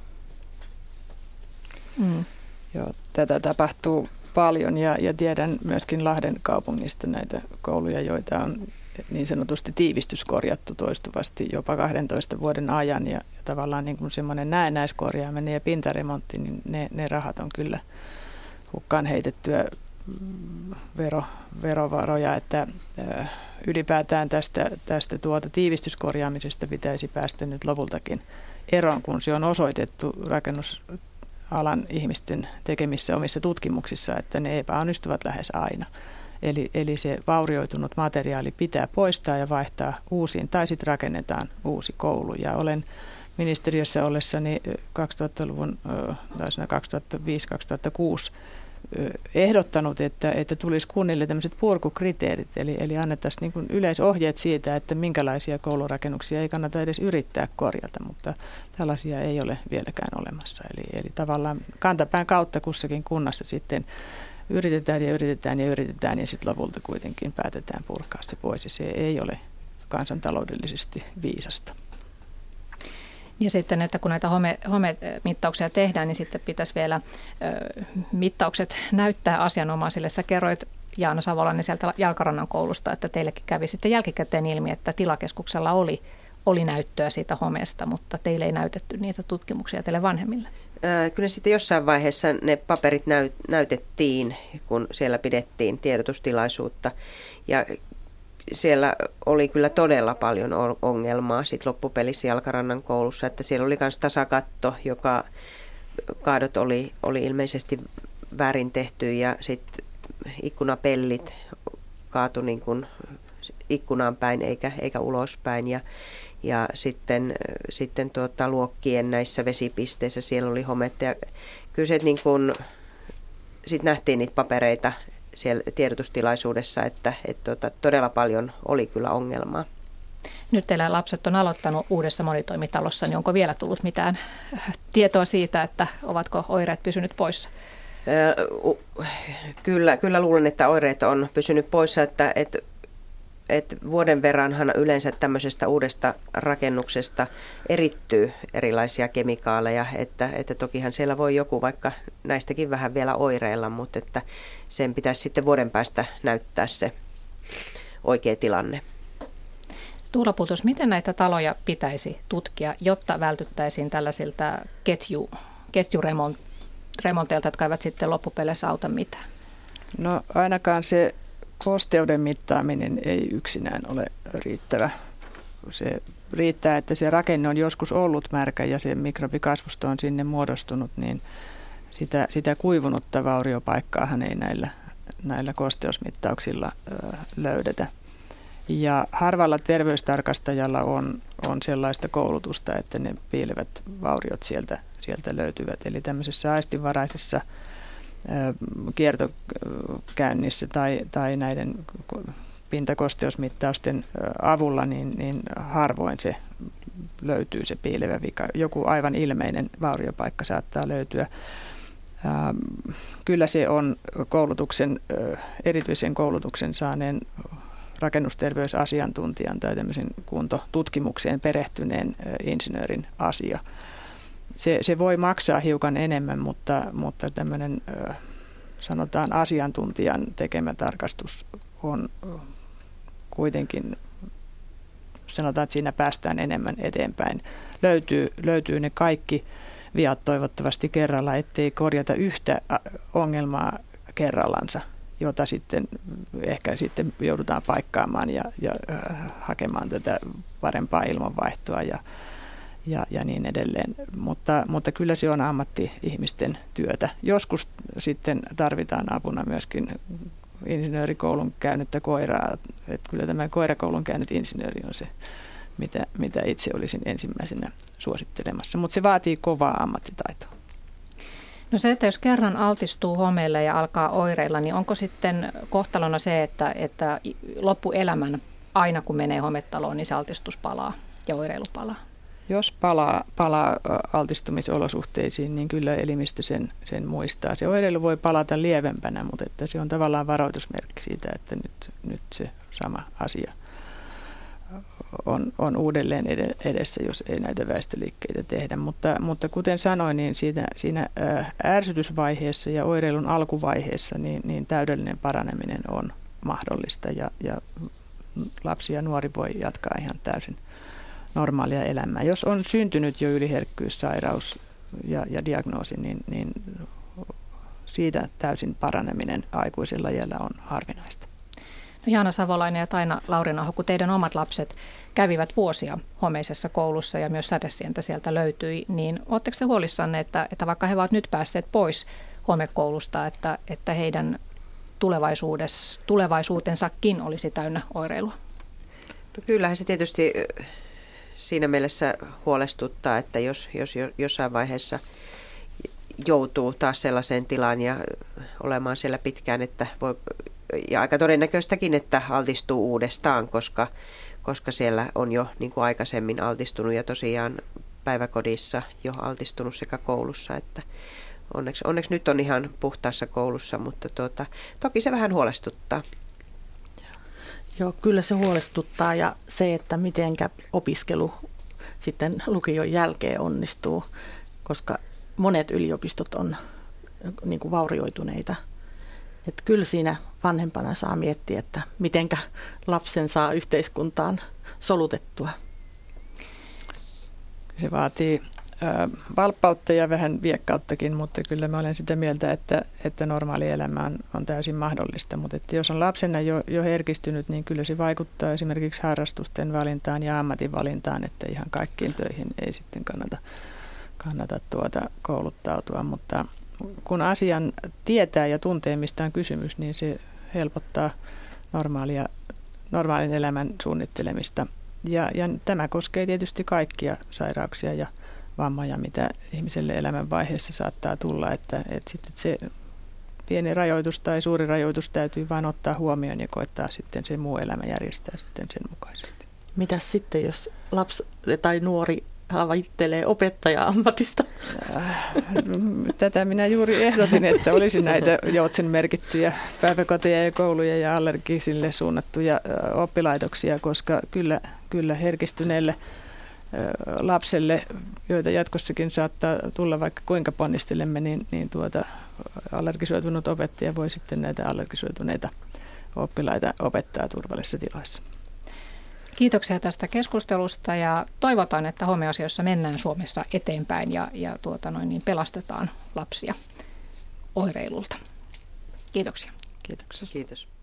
Mm. Joo, tätä tapahtuu paljon ja, ja tiedän myöskin Lahden kaupungista näitä kouluja, joita on niin sanotusti tiivistyskorjattu toistuvasti jopa 12 vuoden ajan. Ja, ja tavallaan niin kuin semmoinen näennäiskorjaaminen ja pintaremontti, niin ne, ne rahat on kyllä hukkaan heitettyä mm, vero, verovaroja, että ö, ylipäätään tästä, tästä tuota tiivistyskorjaamisesta pitäisi päästä nyt lopultakin eroon, kun se on osoitettu rakennus alan ihmisten tekemissä omissa tutkimuksissa, että ne epäonnistuvat lähes aina. Eli, eli se vaurioitunut materiaali pitää poistaa ja vaihtaa uusiin, tai sitten rakennetaan uusi koulu. Ja olen ministeriössä ollessani 2000-luvun, tai 2005-2006 ehdottanut, että, että tulisi kunnille tämmöiset purkukriteerit, eli, eli annettaisiin niin yleisohjeet siitä, että minkälaisia koulurakennuksia ei kannata edes yrittää korjata, mutta tällaisia ei ole vieläkään olemassa. Eli, eli tavallaan kantapään kautta kussakin kunnassa sitten yritetään ja yritetään ja yritetään ja sitten lopulta kuitenkin päätetään purkaa se pois ja se ei ole kansantaloudellisesti viisasta. Ja sitten, että kun näitä home, homemittauksia tehdään, niin sitten pitäisi vielä ö, mittaukset näyttää asianomaisille. Sä kerroit Jaana Savolainen sieltä Jalkarannan koulusta, että teillekin kävi sitten jälkikäteen ilmi, että tilakeskuksella oli, oli näyttöä siitä homeesta, mutta teille ei näytetty niitä tutkimuksia teille vanhemmille. Kyllä sitten jossain vaiheessa ne paperit näyt, näytettiin, kun siellä pidettiin tiedotustilaisuutta. Ja siellä oli kyllä todella paljon ongelmaa sit loppupelissä Jalkarannan koulussa, että siellä oli myös tasakatto, joka kaadot oli, oli ilmeisesti väärin tehty ja sitten ikkunapellit kaatu niin kuin ikkunaan päin eikä, eikä ulospäin ja, ja sitten, sitten tuota, luokkien näissä vesipisteissä siellä oli hometta ja kyllä se niin kuin, sitten nähtiin niitä papereita siellä tiedotustilaisuudessa, että, että tuota, todella paljon oli kyllä ongelmaa. Nyt teillä lapset on aloittanut uudessa monitoimitalossa, niin onko vielä tullut mitään tietoa siitä, että ovatko oireet pysynyt poissa? Kyllä, kyllä luulen, että oireet on pysynyt poissa, että, että että vuoden verranhan yleensä tämmöisestä uudesta rakennuksesta erittyy erilaisia kemikaaleja, että, että tokihan siellä voi joku vaikka näistäkin vähän vielä oireilla, mutta että sen pitäisi sitten vuoden päästä näyttää se oikea tilanne. Tuula Putos, miten näitä taloja pitäisi tutkia, jotta vältyttäisiin tällaisilta ketju, ketjuremonteilta, jotka eivät sitten loppupeleissä auta mitään? No ainakaan se kosteuden mittaaminen ei yksinään ole riittävä. Se riittää, että se rakenne on joskus ollut märkä ja se mikrobikasvusto on sinne muodostunut, niin sitä, sitä kuivunutta vauriopaikkaahan ei näillä, näillä kosteusmittauksilla ö, löydetä. Ja harvalla terveystarkastajalla on, on sellaista koulutusta, että ne piilevät vauriot sieltä, sieltä löytyvät. Eli tämmöisessä aistinvaraisessa kiertokäynnissä tai, tai näiden pintakosteusmittausten avulla, niin, niin harvoin se löytyy se piilevä vika. Joku aivan ilmeinen vauriopaikka saattaa löytyä. Kyllä se on koulutuksen, erityisen koulutuksen saaneen rakennusterveysasiantuntijan tai tämmöisen kuntotutkimukseen perehtyneen insinöörin asia. Se, se voi maksaa hiukan enemmän, mutta, mutta tämmöinen sanotaan asiantuntijan tekemä tarkastus on kuitenkin, sanotaan, että siinä päästään enemmän eteenpäin. Löytyy, löytyy ne kaikki viat toivottavasti kerralla, ettei korjata yhtä ongelmaa kerrallansa jota sitten ehkä sitten joudutaan paikkaamaan ja, ja äh, hakemaan tätä parempaa ilmanvaihtoa ja, ja, ja niin edelleen. Mutta, mutta kyllä se on ammatti-ihmisten työtä. Joskus sitten tarvitaan apuna myöskin insinöörikoulun käynyttä koiraa. Että kyllä tämä koirakoulun käynyt insinööri on se, mitä, mitä itse olisin ensimmäisenä suosittelemassa. Mutta se vaatii kovaa ammattitaitoa. No se, että jos kerran altistuu homeelle ja alkaa oireilla, niin onko sitten kohtalona se, että, että loppuelämän aina kun menee hometaloon, niin se altistus palaa ja oireilu palaa? Jos palaa, palaa altistumisolosuhteisiin, niin kyllä elimistö sen, sen muistaa. Se oireilu voi palata lievempänä, mutta että se on tavallaan varoitusmerkki siitä, että nyt, nyt se sama asia on, on uudelleen edessä, jos ei näitä väestöliikkeitä tehdä. Mutta, mutta kuten sanoin, niin siinä, siinä ärsytysvaiheessa ja oireilun alkuvaiheessa niin, niin täydellinen paraneminen on mahdollista ja, ja lapsi ja nuori voi jatkaa ihan täysin normaalia elämää. Jos on syntynyt jo yliherkkyyssairaus ja, ja diagnoosi, niin, niin siitä täysin paraneminen aikuisilla jällä on harvinaista. No Jaana Savolainen ja Taina Laurinaho, kun teidän omat lapset kävivät vuosia homeisessa koulussa ja myös sädesientä sieltä löytyi, niin oletteko te huolissanne, että, että vaikka he ovat nyt päässeet pois homekoulusta, että, että heidän tulevaisuutensakin olisi täynnä oireilua? No kyllähän se tietysti siinä mielessä huolestuttaa, että jos, jos jossain vaiheessa joutuu taas sellaiseen tilaan ja olemaan siellä pitkään, että voi, ja aika todennäköistäkin, että altistuu uudestaan, koska, koska siellä on jo niin kuin aikaisemmin altistunut ja tosiaan päiväkodissa jo altistunut sekä koulussa, että onneksi, onneksi nyt on ihan puhtaassa koulussa, mutta tuota, toki se vähän huolestuttaa. Joo, kyllä se huolestuttaa ja se, että mitenkä opiskelu sitten lukion jälkeen onnistuu, koska monet yliopistot on niin kuin vaurioituneita. Että kyllä siinä vanhempana saa miettiä, että mitenkä lapsen saa yhteiskuntaan solutettua. Se vaatii valppautta ja vähän viekkauttakin, mutta kyllä mä olen sitä mieltä, että, että normaali elämä on, on täysin mahdollista. Mutta että jos on lapsena jo, jo herkistynyt, niin kyllä se vaikuttaa esimerkiksi harrastusten valintaan ja ammatin valintaan, että ihan kaikkiin töihin ei sitten kannata, kannata tuota kouluttautua. Mutta kun asian tietää ja tuntee, mistä on kysymys, niin se helpottaa normaalia, normaalin elämän suunnittelemista. Ja, ja tämä koskee tietysti kaikkia sairauksia ja vammoja, mitä ihmiselle elämänvaiheessa saattaa tulla, että, että sitten se pieni rajoitus tai suuri rajoitus täytyy vain ottaa huomioon ja koettaa sitten se muu elämä järjestää sitten sen mukaisesti. Mitä sitten, jos lapsi tai nuori havittelee opettaja-ammatista? Tätä minä juuri ehdotin, että olisi näitä Joutsen merkittyjä päiväkoteja ja kouluja ja allergisille suunnattuja oppilaitoksia, koska kyllä, kyllä herkistyneelle lapselle, joita jatkossakin saattaa tulla vaikka kuinka ponnistelemme, niin, niin tuota, allergisoitunut opettaja voi sitten näitä allergisoituneita oppilaita opettaa turvallisissa tiloissa. Kiitoksia tästä keskustelusta ja toivotaan, että homeasioissa mennään Suomessa eteenpäin ja, ja tuota noin, niin pelastetaan lapsia oireilulta. Kiitoksia. Kiitoksia. Kiitos.